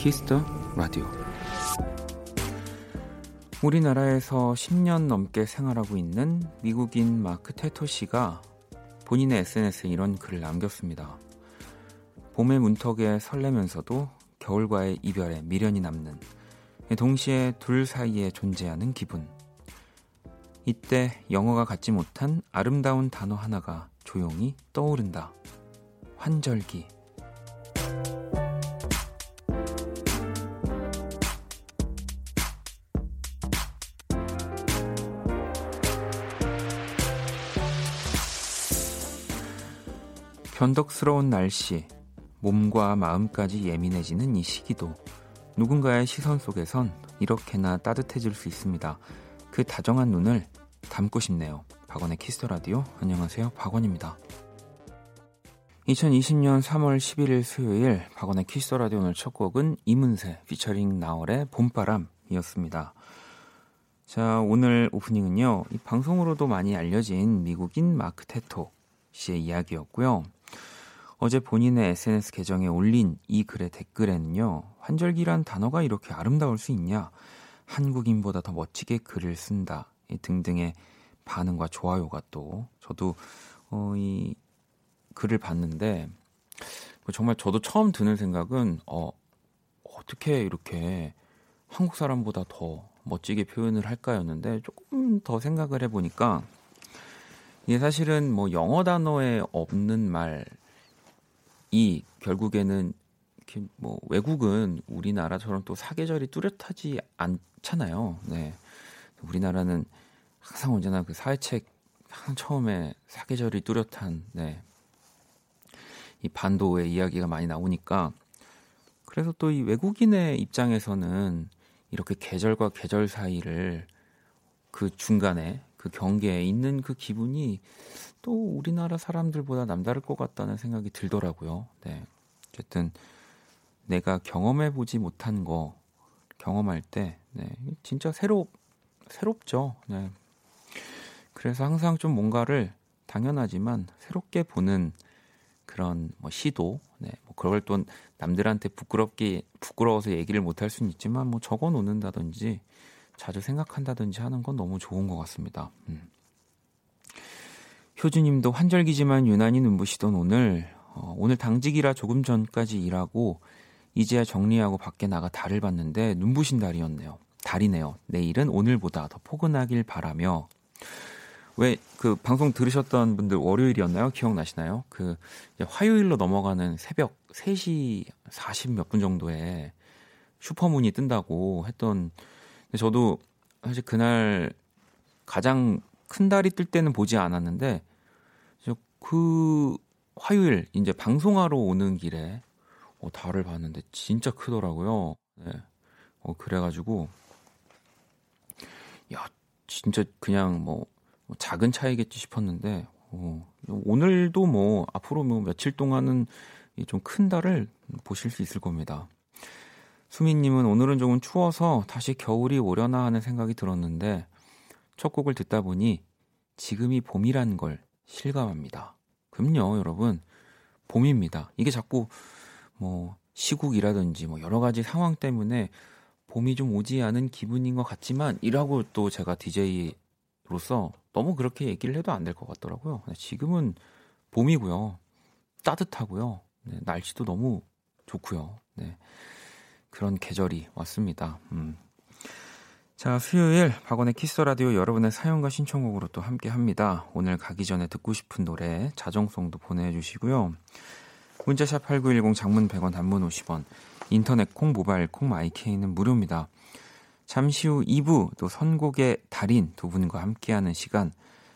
키스 더 라디오 우리나라에서 10년 넘게 생활하고 있는 미국인 마크 테토 씨가 본인의 SNS에 이런 글을 남겼습니다. 봄의 문턱에 설레면서도 겨울과의 이별에 미련이 남는 동시에 둘 사이에 존재하는 기분. 이때 영어가 갖지 못한 아름다운 단어 하나가 조용히 떠오른다. 환절기. 변덕스러운 날씨, 몸과 마음까지 예민해지는 이 시기도 누군가의 시선 속에선 이렇게나 따뜻해질 수 있습니다. 그 다정한 눈을 담고 싶네요. 박원의 키스 더 라디오. 안녕하세요. 박원입니다. 2020년 3월 11일 수요일 박원의 키스 더 라디오 오늘 첫 곡은 이문세 피처링 나얼의 봄바람이었습니다. 자, 오늘 오프닝은요. 이 방송으로도 많이 알려진 미국인 마크 테토 씨의 이야기였고요. 어제 본인의 SNS 계정에 올린 이 글의 댓글에는요, 환절기란 단어가 이렇게 아름다울 수 있냐, 한국인보다 더 멋지게 글을 쓴다, 등등의 반응과 좋아요가 또, 저도, 어, 이 글을 봤는데, 정말 저도 처음 드는 생각은, 어, 어떻게 이렇게 한국 사람보다 더 멋지게 표현을 할까였는데, 조금 더 생각을 해보니까, 이게 사실은 뭐 영어 단어에 없는 말, 이 결국에는 뭐 외국은 우리나라처럼 또 사계절이 뚜렷하지 않잖아요. 네. 우리나라는 항상 언제나 그 사회책 항상 처음에 사계절이 뚜렷한 네. 이 반도의 이야기가 많이 나오니까 그래서 또 이 외국인의 입장에서는 이렇게 계절과 계절 사이를 그 중간에 그 경계에 있는 그 기분이 또 우리나라 사람들보다 남다를 것 같다는 생각이 들더라고요. 네. 어쨌든 내가 경험해 보지 못한 거 경험할 때 네. 진짜 새로 새롭죠. 네. 그래서 항상 좀 뭔가를 당연하지만 새롭게 보는 그런 뭐 시도, 네, 뭐 그걸 또 남들한테 부끄럽게 부끄러워서 얘기를 못 할 수는 있지만 뭐 적어 놓는다든지 자주 생각한다든지 하는 건 너무 좋은 것 같습니다. 음. 효주님도 환절기지만 유난히 눈부시던 오늘 어, 오늘 당직이라 조금 전까지 일하고 이제야 정리하고 밖에 나가 달을 봤는데 눈부신 달이었네요. 달이네요. 내일은 오늘보다 더 포근하길 바라며 왜 그 방송 들으셨던 분들 월요일이었나요? 기억나시나요? 그 화요일로 넘어가는 새벽 3시 40 몇 분 정도에 슈퍼문이 뜬다고 했던 저도 사실 그날 가장 큰 달이 뜰 때는 보지 않았는데 그 화요일 이제 방송하러 오는 길에 어, 달을 봤는데 진짜 크더라고요. 네. 어, 그래가지고 야 진짜 그냥 뭐, 뭐 작은 차이겠지 싶었는데 어, 오늘도 뭐 앞으로 뭐 며칠 동안은 좀 큰 달을 보실 수 있을 겁니다. 수민님은 오늘은 조금 추워서 다시 겨울이 오려나 하는 생각이 들었는데 첫 곡을 듣다 보니 지금이 봄이란 걸 실감합니다. 그럼요, 여러분. 봄입니다. 이게 자꾸 뭐 시국이라든지 뭐 여러 가지 상황 때문에 봄이 좀 오지 않은 기분인 것 같지만 이라고 또 제가 DJ로서 너무 그렇게 얘기를 해도 안 될 것 같더라고요. 지금은 봄이고요. 따뜻하고요. 네, 날씨도 너무 좋고요. 네. 그런 계절이 왔습니다. 음. 자, 수요일 박원의 키스 라디오 여러분의 사연과 신청곡으로 또 함께 합니다. 오늘 가기 전에 듣고 싶은 노래 자정송도 보내 주시고요. 문자샵 8910 장문 100원 단문 50원. 인터넷 콩 모바일 콩 마이케이는 무료입니다. 잠시 후 2부 또 선곡의 달인 두 분과 함께하는 시간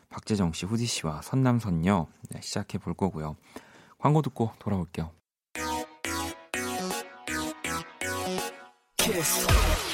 박재정 씨, 후디 씨와 선남선녀 네, 시작해 볼 거고요. 광고 듣고 돌아올게요. 키스.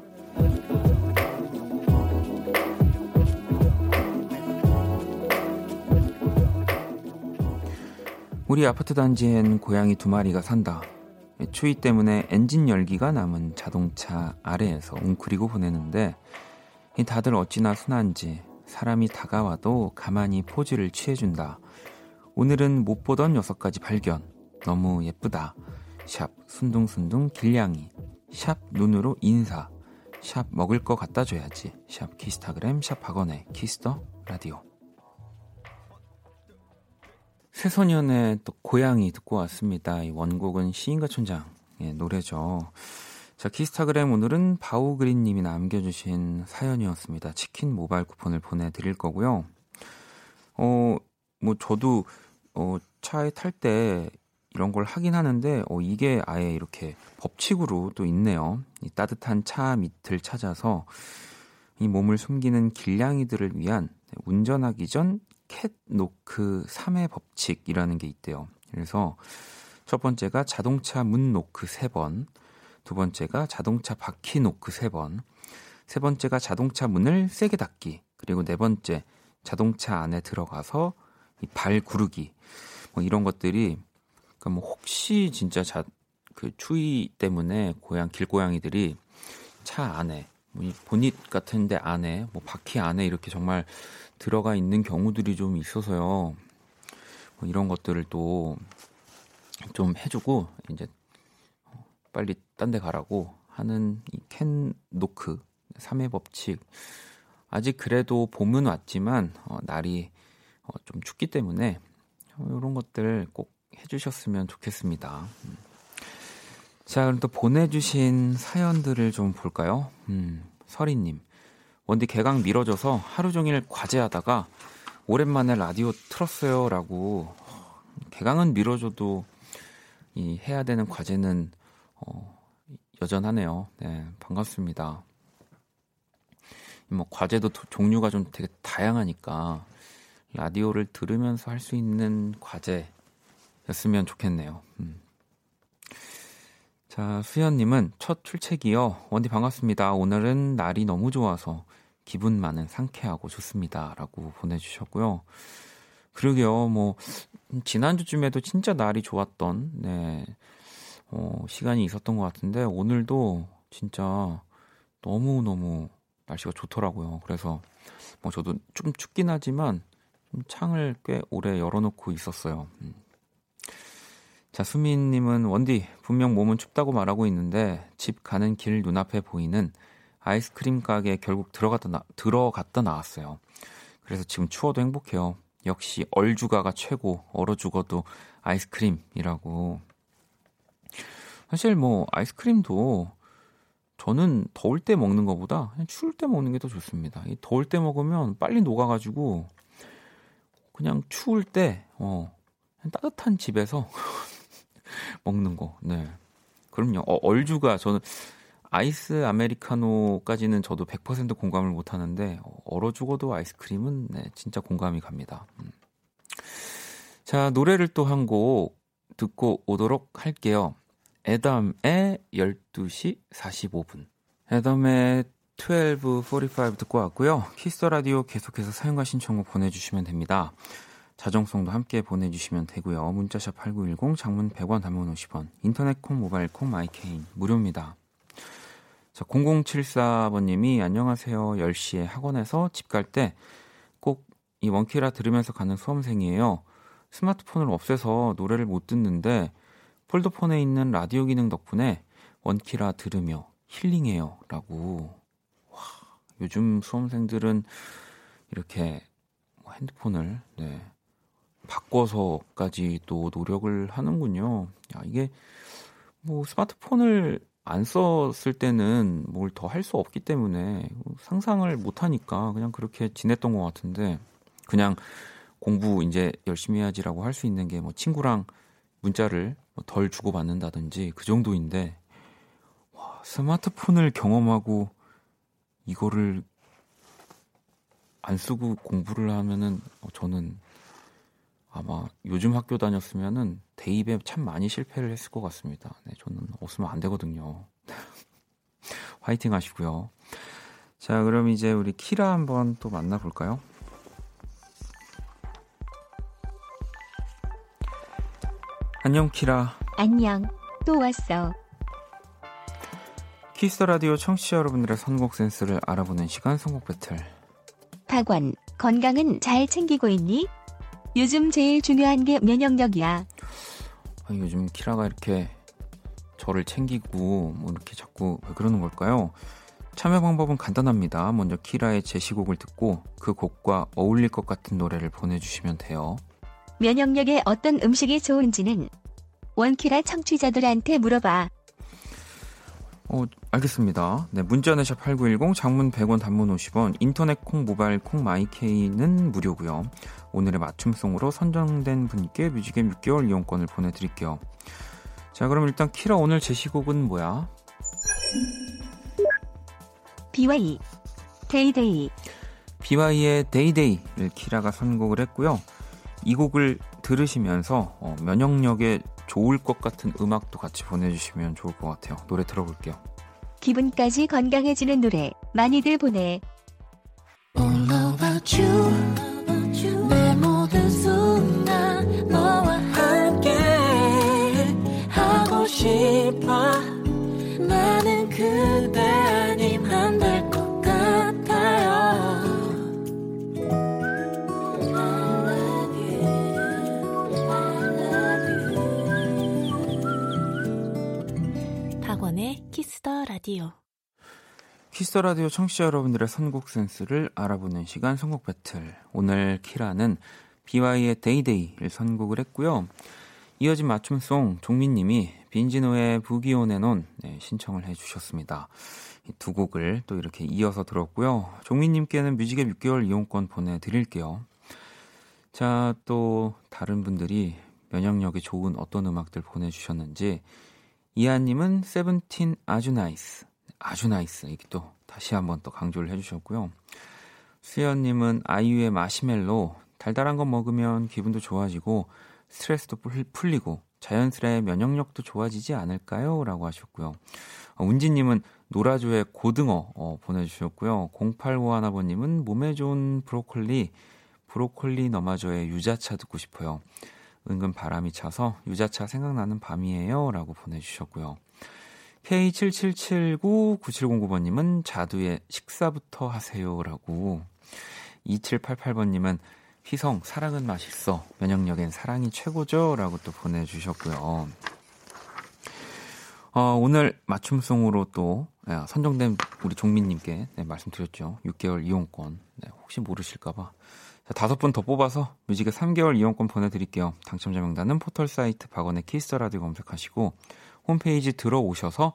우리 아파트 단지엔 고양이 두 마리가 산다. 추위 때문에 엔진 열기가 남은 자동차 아래에서 웅크리고 보내는데 다들 어찌나 순한지 사람이 다가와도 가만히 포즈를 취해준다. 오늘은 못 보던 녀석까지 발견. 너무 예쁘다. 샵 순둥순둥 길냥이. 샵 눈으로 인사. 샵 먹을 거 갖다 줘야지. 샵 키스타그램 샵 박원의 키스 더 라디오. 새소년의 또 고양이 듣고 왔습니다. 이 원곡은 시인과 촌장의 노래죠. 자, 키스타그램 오늘은 바우그린 님이 남겨주신 사연이었습니다. 치킨 모바일 쿠폰을 보내드릴 거고요. 어, 뭐 저도 어, 차에 탈 때 이런 걸 하긴 하는데 어, 이게 아예 이렇게 법칙으로 또 있네요. 이 따뜻한 차 밑을 찾아서 이 몸을 숨기는 길냥이들을 위한 운전하기 전 cat 노크 3의 법칙이라는 게 있대요. 그래서 첫 번째가 자동차 문 노크 3번, 두 번째가 자동차 바퀴 노크 3번, 세 번째가 자동차 문을 세게 닫기, 그리고 네 번째 자동차 안에 들어가서 발 구르기, 뭐 이런 것들이 그러니까 뭐 혹시 진짜 자, 그 추위 때문에 고양 길고양이들이 차 안에 뭐 보닛 같은데 안에 뭐 바퀴 안에 이렇게 정말 들어가 있는 경우들이 좀 있어서요. 뭐 이런 것들을 또 좀 해주고 이제 빨리 딴 데 가라고 하는 이 캔 노크 3회 법칙 아직 그래도 봄은 왔지만 어, 날이 어, 좀 춥기 때문에 이런 것들 꼭 해주셨으면 좋겠습니다. 음. 자, 그럼 또 보내주신 사연들을 좀 볼까요? 음, 서리님. 원디 개강 미뤄져서 하루 종일 과제하다가 오랜만에 라디오 틀었어요. 라고. 개강은 미뤄져도 이 해야 되는 과제는 어, 여전하네요. 네, 반갑습니다. 뭐 과제도 종류가 좀 되게 다양하니까 라디오를 들으면서 할 수 있는 과제였으면 좋겠네요. 음. 자, 수현님은 첫 출첵이요. 원디 반갑습니다. 오늘은 날이 너무 좋아서 기분 많은 상쾌하고 좋습니다. 라고 보내주셨고요. 그러게요. 뭐, 지난주쯤에도 진짜 날이 좋았던, 네, 어, 시간이 있었던 것 같은데, 오늘도 진짜 너무너무 날씨가 좋더라고요. 그래서, 뭐, 저도 좀 춥긴 하지만, 창을 꽤 오래 열어놓고 있었어요. 음. 자, 수민님은 원디, 분명 몸은 춥다고 말하고 있는데, 집 가는 길 눈앞에 보이는 아이스크림 가게에 결국 들어갔다, 나, 들어갔다 나왔어요. 그래서 지금 추워도 행복해요. 역시 얼주가가 최고, 얼어 죽어도 아이스크림이라고. 사실 뭐, 아이스크림도 저는 더울 때 먹는 것보다 그냥 추울 때 먹는 게 더 좋습니다. 이 더울 때 먹으면 빨리 녹아가지고, 그냥 추울 때, 어, 따뜻한 집에서 먹는 거, 네. 그럼요. 어, 얼죽아 저는 아이스 아메리카노까지는 저도 100% 공감을 못 하는데 얼어 죽어도 아이스크림은 네, 진짜 공감이 갑니다. 음. 자, 노래를 또 한 곡 듣고 오도록 할게요. Etham의 12시 45분. Etham의 1245 듣고 왔고요. 키스 라디오 계속해서 사연과 신청곡 보내 주시면 됩니다. 자정송도 함께 보내주시면 되고요. 문자샵 8910, 장문 100원, 단문 50원, 인터넷 콩, 모바일 콩, 마이케이는 무료입니다. 자, 0074번님이 안녕하세요. 10시에 학원에서 집 갈 때 꼭 이 원키라 들으면서 가는 수험생이에요. 스마트폰을 없애서 노래를 못 듣는데 폴더폰에 있는 라디오 기능 덕분에 원키라 들으며 힐링해요. 라고. 와, 요즘 수험생들은 이렇게 뭐 핸드폰을, 네, 바꿔서까지 또 노력을 하는군요. 야, 이게 뭐 스마트폰을 안 썼을 때는 뭘 더 할 수 없기 때문에 상상을 못 하니까 그냥 그렇게 지냈던 것 같은데 그냥 공부 이제 열심히 해야지라고 할 수 있는 게 뭐 친구랑 문자를 뭐덜 주고 받는다든지 그 정도인데 와, 스마트폰을 경험하고 이거를 안 쓰고 공부를 하면은 어, 저는 아마 요즘 학교 다녔으면은 대입에 참 많이 실패를 했을 것 같습니다. 네, 저는 없으면 안 되거든요. 화이팅 하시고요. 자, 그럼 이제 우리 키라 한번 또 만나볼까요? 안녕, 키라. 안녕. 또 왔어. 키스 라디오 청취자 여러분들의 선곡 센스를 알아보는 시간 선곡 배틀. 박원, 건강은 잘 챙기고 있니? 요즘 제일 중요한 게 면역력이야. 아니, 요즘 키라가 이렇게 저를 챙기고 뭐 이렇게 자꾸 왜 그러는 걸까요? 참여 방법은 간단합니다. 먼저 키라의 제시곡을 듣고 그 곡과 어울릴 것 같은 노래를 보내주시면 돼요. 면역력에 어떤 음식이 좋은지는 원키라 청취자들한테 물어봐. 어, 알겠습니다. 네, 문자는 샵8910, 장문 100원, 단문 50원, 인터넷 콩, 모바일 콩, 마이케이는 무료고요. 오늘의 맞춤송으로 선정된 분께 뮤직앱 6개월 이용권을 보내드릴게요. 자, 그럼 일단 키라 오늘 제시곡은 뭐야? BY 데이데이 BY의 데이데이를 키라가 선곡을 했고요. 이 곡을 들으시면서 어, 면역력에 좋을 것 같은 음악도 같이 보내주시면 좋을 것 같아요. 노래 들어볼게요. 기분까지 건강해지는 노래 많이들 보내. 싶어. 나는 그대 아님 안 될 것 같아요. I love you. I love you. 박원의 키스더 라디오. 키스 더 라디오 청취자 여러분들의 선곡 센스를 알아보는 시간 선곡 배틀. 오늘 키라는 BY의 데이데이를 선곡을 했고요. 이어진 맞춤송 종민님이 빈지노의 Boogie On & On 네, 신청을 해주셨습니다. 이 두 곡을 또 이렇게 이어서 들었고요. 종민님께는 뮤직앱 6개월 이용권 보내드릴게요. 자, 또 다른 분들이 면역력이 좋은 어떤 음악들 보내주셨는지 이하님은 세븐틴 아주 nice 아주 nice 이게 또 다시 한번 또 강조를 해주셨고요. 수연님은 아이유의 마시멜로 달달한 거 먹으면 기분도 좋아지고 스트레스도 풀- 풀리고 자연스레 면역력도 좋아지지 않을까요? 라고 하셨고요. 어, 운지님은 노라조의 고등어 어, 보내주셨고요. 0851번님은 몸에 좋은 브로콜리 브로콜리 너마저의 유자차 듣고 싶어요. 은근 바람이 차서 유자차 생각나는 밤이에요. 라고 보내주셨고요. K77799709번님은 자두의 식사부터 하세요. 라고 2788번님은 희성 사랑은 맛있어. 면역력엔 사랑이 최고죠. 라고 또 보내주셨고요. 어, 오늘 맞춤송으로 또 예, 선정된 우리 종민님께 네, 말씀드렸죠. 6개월 이용권. 네, 혹시 모르실까봐. 자, 다섯 분 더 뽑아서 뮤직앱 3개월 이용권 보내드릴게요. 당첨자 명단은 포털 사이트 박원의 키스 더 라디오 검색하시고 홈페이지 들어오셔서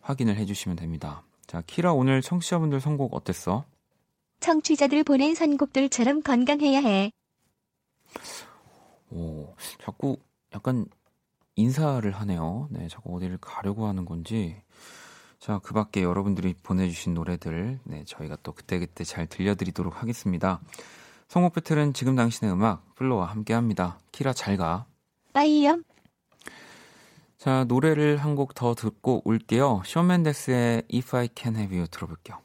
확인을 해주시면 됩니다. 자, 키라 오늘 청취자분들 선곡 어땠어? 청취자들 보낸 선곡들처럼 건강해야 해. 오, 자꾸 약간 인사를 하네요. 네, 자꾸 어디를 가려고 하는 건지. 자, 그 밖에 여러분들이 보내주신 노래들, 네, 저희가 또 그때그때 잘 들려드리도록 하겠습니다. 선곡 battle은 지금 당신의 음악, 플로와 함께 합니다. 키라 잘 가. 빠이염. 자, 노래를 한 곡 더 듣고 올게요. 쇼맨데스의 If I Can Have You 들어볼게요.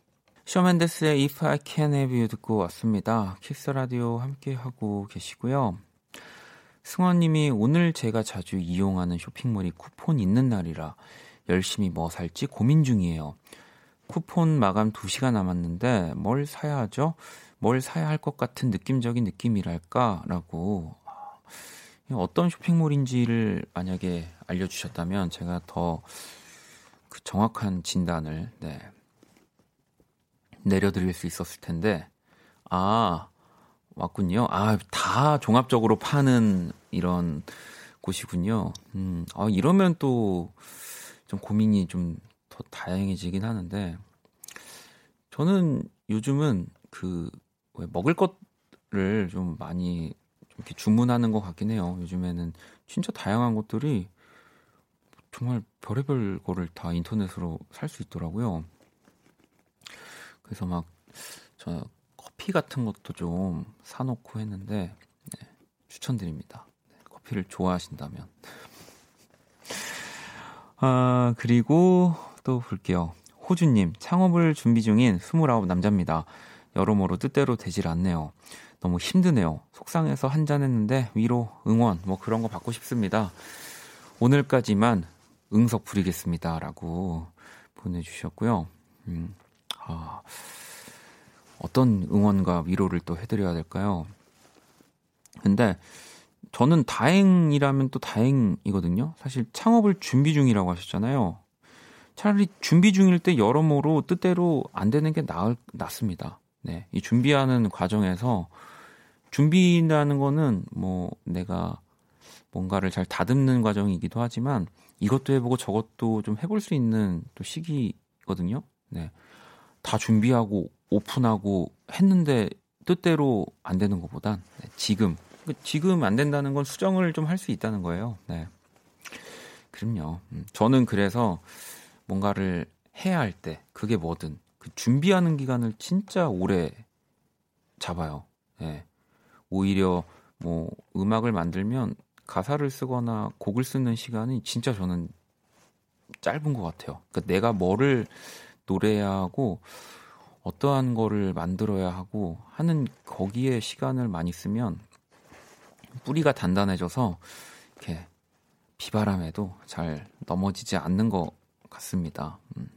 쇼맨데스의 If I Can Have You 듣고 왔습니다. 키스 라디오 함께 하고 계시고요. 승원님이 오늘 제가 자주 이용하는 쇼핑몰이 쿠폰 있는 날이라 열심히 뭐 살지 고민 중이에요. 쿠폰 마감 2시간 남았는데 뭘 사야 하죠? 뭘 사야 할 것 같은 느낌적인 느낌이랄까라고 어떤 쇼핑몰인지를 만약에 알려주셨다면 제가 더 그 정확한 진단을 네, 내려드릴 수 있었을 텐데 아 맞군요. 아 다 종합적으로 파는 이런 곳이군요. 음, 아 이러면 또 좀 고민이 좀 더 다양해지긴 하는데 저는 요즘은 그왜 먹을 것을 좀 많이 좀 이렇게 주문하는 것 같긴 해요. 요즘에는 진짜 다양한 것들이 정말 별의별 거를 다 인터넷으로 살 수 있더라고요. 그래서 막 저 커피 같은 것도 좀 사놓고 했는데 네, 추천드립니다. 네, 커피를 좋아하신다면. 아, 그리고 또 볼게요. 호주님, 창업을 준비 중인 29 남자입니다. 여러모로 뜻대로 되질 않네요. 너무 힘드네요. 속상해서 한잔 했는데 위로, 응원, 뭐 그런 거 받고 싶습니다. 오늘까지만 응석 부리겠습니다. 라고 보내주셨고요. 음, 아, 어떤 응원과 위로를 또 해드려야 될까요? 근데 저는 다행이라면 또 다행이거든요. 사실 창업을 준비 중이라고 하셨잖아요. 차라리 준비 중일 때 여러모로 뜻대로 안 되는 게 나을, 낫습니다. 네. 이 준비하는 과정에서 준비라는 거는 뭐 내가 뭔가를 잘 다듬는 과정이기도 하지만 이것도 해보고 저것도 좀 해볼 수 있는 또 시기거든요. 네. 다 준비하고 오픈하고 했는데 뜻대로 안 되는 것보단 네, 지금 그 지금 안 된다는 건 수정을 좀 할 수 있다는 거예요. 네. 그럼요. 음, 저는 그래서 뭔가를 해야 할 때 그게 뭐든 그 준비하는 기간을 진짜 오래 잡아요. 네. 오히려 뭐 음악을 만들면 가사를 쓰거나 곡을 쓰는 시간이 진짜 저는 짧은 것 같아요. 그러니까 내가 뭐를 노래해야 하고 어떠한 거를 만들어야 하고 하는 거기에 시간을 많이 쓰면 뿌리가 단단해져서 이렇게 비바람에도 잘 넘어지지 않는 것 같습니다. 음.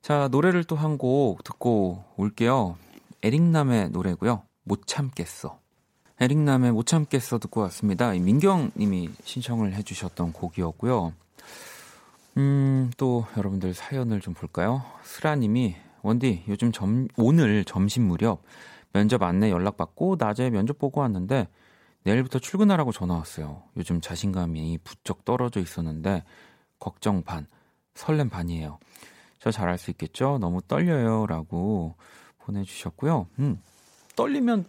자, 노래를 또 한 곡 듣고 올게요. 에릭남의 노래고요. 못 참겠어. 에릭남의 못 참겠어 듣고 왔습니다. 민경 님이 신청을 해주셨던 곡이었고요. 음, 또 여러분들 사연을 좀 볼까요? 스라 님이 원디, 요즘 점, 오늘 점심 무렵 면접 안내 연락 받고 낮에 면접 보고 왔는데 내일부터 출근하라고 전화 왔어요. 요즘 자신감이 부쩍 떨어져 있었는데 걱정 반, 설렘 반이에요. 저 잘할 수 있겠죠? 너무 떨려요. 라고 보내주셨고요. 음, 떨리면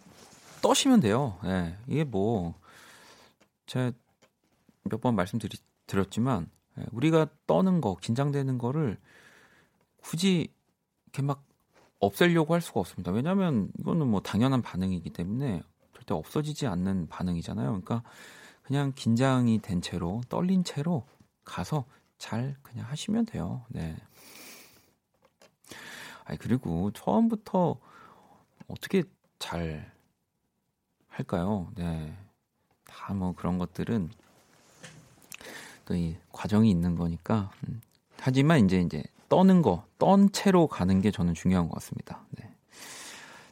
떠시면 돼요. 예, 이게 뭐, 제가 몇 번 말씀드렸지만, 예, 우리가 떠는 거, 긴장되는 거를 굳이 이렇게 막 없애려고 할 수가 없습니다. 왜냐하면 이거는 뭐 당연한 반응이기 때문에 절대 없어지지 않는 반응이잖아요. 그러니까 그냥 긴장이 된 채로 떨린 채로 가서 잘 그냥 하시면 돼요. 네. 아니 그리고 처음부터 어떻게 잘 할까요? 네. 다 뭐 그런 것들은 또 이 과정이 있는 거니까. 음. 하지만 이제 이제 떠는 거, 떤 채로 가는 게 저는 중요한 것 같습니다. 네.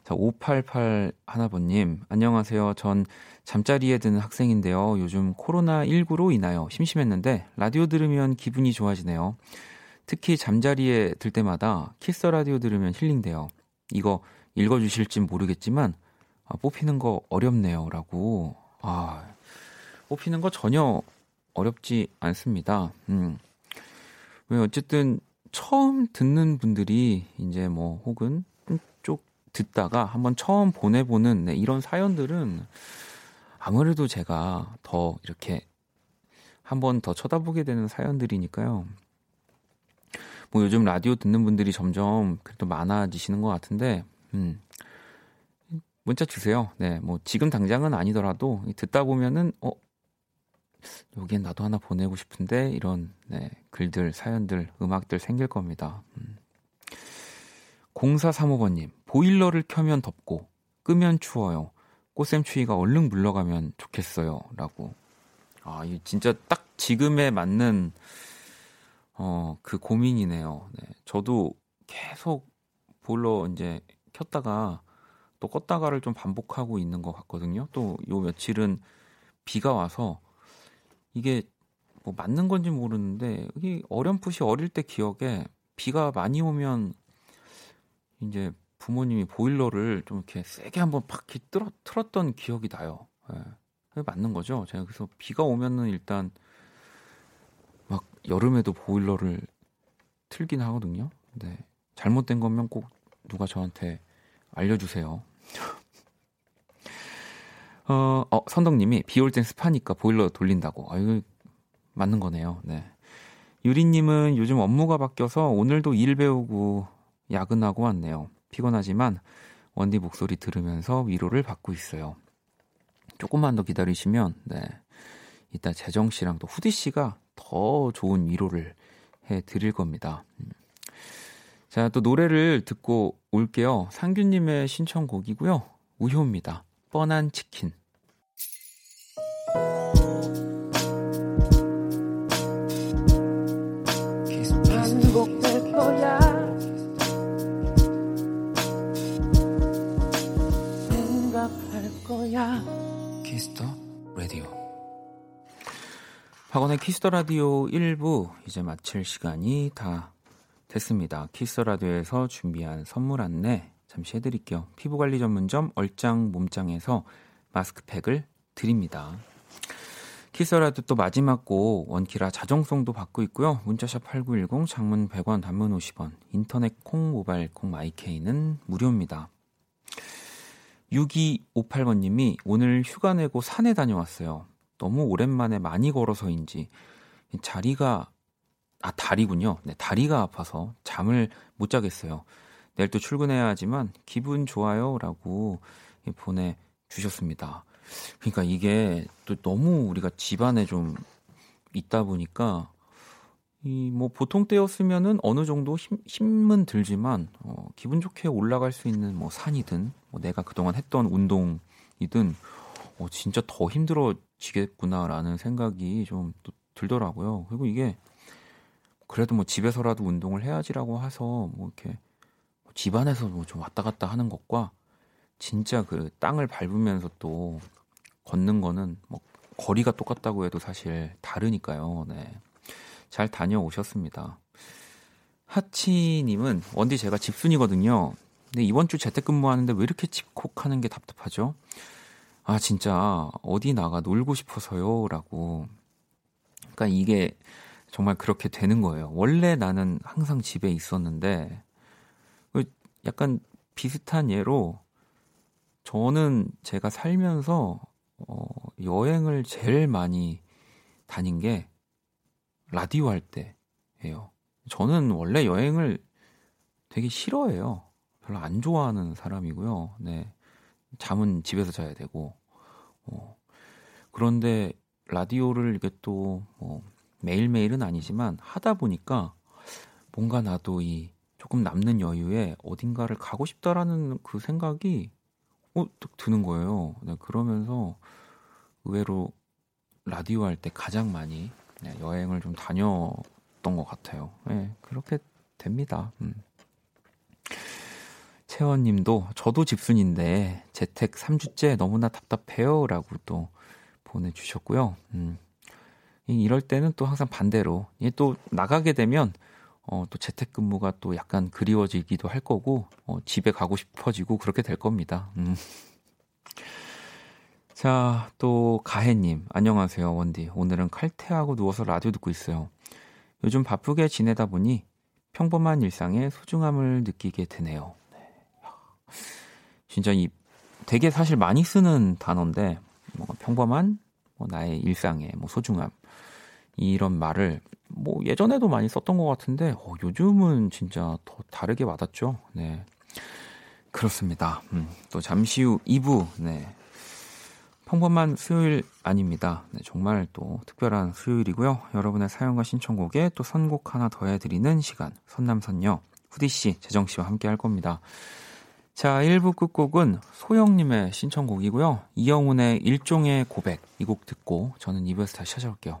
자, 588 하나번님, 안녕하세요. 전 잠자리에 드는 학생인데요. 요즘 코로나19로 인하여 심심했는데, 라디오 들으면 기분이 좋아지네요. 특히 잠자리에 들 때마다 키스 라디오 들으면 힐링돼요. 이거 읽어주실지 모르겠지만, 아, 뽑히는 거 어렵네요. 라고. 아, 뽑히는 거 전혀 어렵지 않습니다. 음. 왜 어쨌든 처음 듣는 분들이 이제 뭐 혹은 쪽 듣다가 한번 처음 보내보는 네, 이런 사연들은 아무래도 제가 더 이렇게 한번 더 쳐다보게 되는 사연들이니까요. 뭐 요즘 라디오 듣는 분들이 점점 그래도 많아지시는 것 같은데, 음, 문자 주세요. 네, 뭐 지금 당장은 아니더라도 듣다 보면은 어 여기엔 나도 하나 보내고 싶은데 이런 네, 글들, 사연들, 음악들 생길 겁니다. 음. 0435번님, 보일러를 켜면 덥고 끄면 추워요. 꽃샘 추위가 얼른 물러가면 좋겠어요. 라고. 아, 이 진짜 딱 지금에 맞는 어, 그 고민이네요. 네. 저도 계속 보일러 이제 켰다가 또 껐다가를 좀 반복하고 있는 것 같거든요. 또 요 며칠은 비가 와서 이게 뭐 맞는 건지 모르는데 이게 어렴풋이 어릴 때 기억에 비가 많이 오면 이제 부모님이 보일러를 좀 이렇게 세게 한번 팍 틀어, 틀었던 기억이 나요. 예. 맞는 거죠. 제가 그래서 비가 오면은 일단 막 여름에도 보일러를 틀긴 하거든요. 네. 잘못된 거면 꼭 누가 저한테 알려주세요. 어, 어 선덕님이 비 올 땐 습하니까 보일러 돌린다고. 아, 이거 맞는 거네요. 네. 유리님은 요즘 업무가 바뀌어서 오늘도 일 배우고 야근하고 왔네요. 피곤하지만 원디 목소리 들으면서 위로를 받고 있어요. 조금만 더 기다리시면 네. 이따 재정 씨랑 또 후디 씨가 더 좋은 위로를 해 드릴 겁니다. 음. 자, 또 노래를 듣고 올게요. 상규님의 신청곡이고요. 우효입니다. 뻔한 치킨. 키스 더 라디오. 박원의 키스 더 라디오 1부 이제 마칠 시간이 다 됐습니다. 키스 더 라디오에서 준비한 선물 안내 잠시 해드릴게요. 피부관리 전문점 얼짱 몸짱에서 마스크팩을 드립니다. 키스 더 라디오 마지막 곡 원키라 자정송도 받고 있고요. 문자샵 8910 장문 100원 단문 50원 인터넷 콩 모바일 콩 마이케이는 무료입니다. 6258번님이 오늘 휴가 내고 산에 다녀왔어요. 너무 오랜만에 많이 걸어서인지 자리가 아 다리군요. 네, 다리가 아파서 잠을 못 자겠어요. 내일 또 출근해야 하지만 기분 좋아요라고 보내 주셨습니다. 그러니까 이게 또 너무 우리가 집안에 좀 있다 보니까 이 뭐 보통 때였으면은 어느 정도 힘, 힘은 들지만 어, 기분 좋게 올라갈 수 있는 뭐 산이든 뭐 내가 그동안 했던 운동이든 어, 진짜 더 힘들어지겠구나라는 생각이 좀또 들더라고요. 그리고 이게 그래도 뭐 집에서라도 운동을 해야지라고 해서 뭐 이렇게 집안에서 뭐 좀 왔다 갔다 하는 것과 진짜 그 땅을 밟으면서 또 걷는 거는 뭐 거리가 똑같다고 해도 사실 다르니까요. 네. 잘 다녀오셨습니다. 하치님은 원디 제가 집순이거든요. 근데 이번 주 재택근무하는데 왜 이렇게 집콕하는 게 답답하죠? 아 진짜 어디 나가 놀고 싶어서요라고. 그러니까 이게 정말 그렇게 되는 거예요. 원래 나는 항상 집에 있었는데 그 약간 비슷한 예로 저는 제가 살면서 어, 여행을 제일 많이 다닌 게 라디오 할 때예요. 저는 원래 여행을 되게 싫어해요. 별로 안 좋아하는 사람이고요. 네. 잠은 집에서 자야 되고. 어. 그런데 라디오를 이게 또 뭐 매일매일은 아니지만 하다 보니까 뭔가 나도 이 조금 남는 여유에 어딘가를 가고 싶다라는 그 생각이 어, 드는 거예요. 네, 그러면서 의외로 라디오 할 때 가장 많이 네, 여행을 좀 다녔던 것 같아요. 네, 그렇게 됩니다. 음. 채원 님도 저도 집순인데 재택 3주째 너무나 답답해요 라고 또 보내주셨고요. 음. 이럴 때는 또 항상 반대로 또 나가게 되면 어, 또 재택근무가 또 약간 그리워지기도 할 거고 어, 집에 가고 싶어지고 그렇게 될 겁니다. 음. 자, 또 가혜님 안녕하세요 원디. 오늘은 칼퇴하고 누워서 라디오 듣고 있어요. 요즘 바쁘게 지내다 보니 평범한 일상의 소중함을 느끼게 되네요. 네. 진짜 이 되게 사실 많이 쓰는 단어인데 뭔가 평범한 뭐 나의 일상의 뭐 소중함 이런 말을 뭐 예전에도 많이 썼던 것 같은데 어, 요즘은 진짜 더 다르게 와닿죠. 네. 그렇습니다. 음, 또 잠시 후 2부, 네. 평범한 수요일 아닙니다. 네, 정말 또 특별한 수요일이고요. 여러분의 사연과 신청곡에 또 선곡 하나 더 해드리는 시간, 선남선녀, 후디씨, 재정씨와 함께 할 겁니다. 자, 1부 끝곡은 소영님의 신청곡이고요. 이영훈의 일종의 고백, 이 곡 듣고 저는 2부에서 다시 찾아올게요.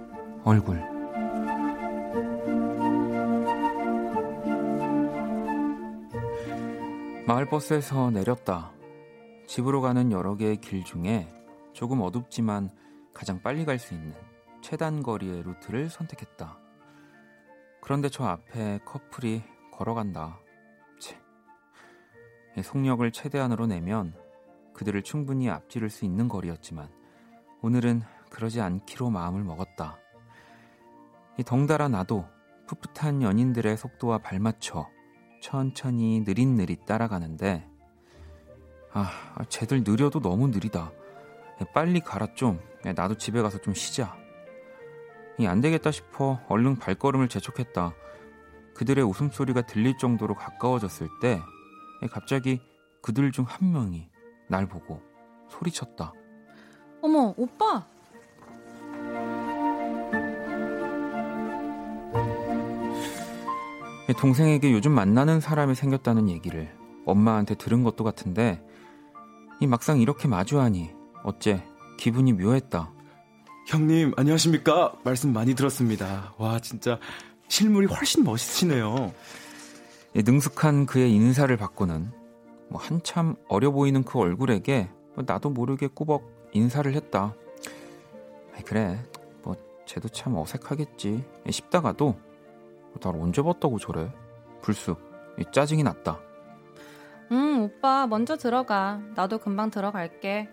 얼굴 마을버스에서 내렸다. 집으로 가는 여러 개의 길 중에 조금 어둡지만 가장 빨리 갈 수 있는 최단 거리의 루트를 선택했다. 그런데 저 앞에 커플이 걸어간다. 채. 속력을 최대한으로 내면 그들을 충분히 앞지를 수 있는 거리였지만 오늘은 그러지 않기로 마음을 먹었다. 이 덩달아 나도 풋풋한 연인들의 속도와 발맞춰 천천히 느릿느릿 따라가는데 아, 쟤들 느려도 너무 느리다. 빨리 가라 좀. 나도 집에 가서 좀 쉬자. 안 되겠다 싶어 얼른 발걸음을 재촉했다. 그들의 웃음소리가 들릴 정도로 가까워졌을 때 갑자기 그들 중 한 명이 날 보고 소리쳤다. 어머, 오빠! 동생에게 요즘 만나는 사람이 생겼다는 얘기를 엄마한테 들은 것도 같은데 이 막상 이렇게 마주하니 어째 기분이 묘했다. 형님 안녕하십니까? 말씀 많이 들었습니다. 와 진짜 실물이 훨씬 멋있으시네요. 능숙한 그의 인사를 받고는 뭐 한참 어려 보이는 그 얼굴에게 나도 모르게 꾸벅 인사를 했다. 그래 뭐 쟤도 참 어색하겠지 싶다가도 날 언제 봤다고 저래? 불쑥 짜증이 났다. 응, 오빠 먼저 들어가. 나도 금방 들어갈게.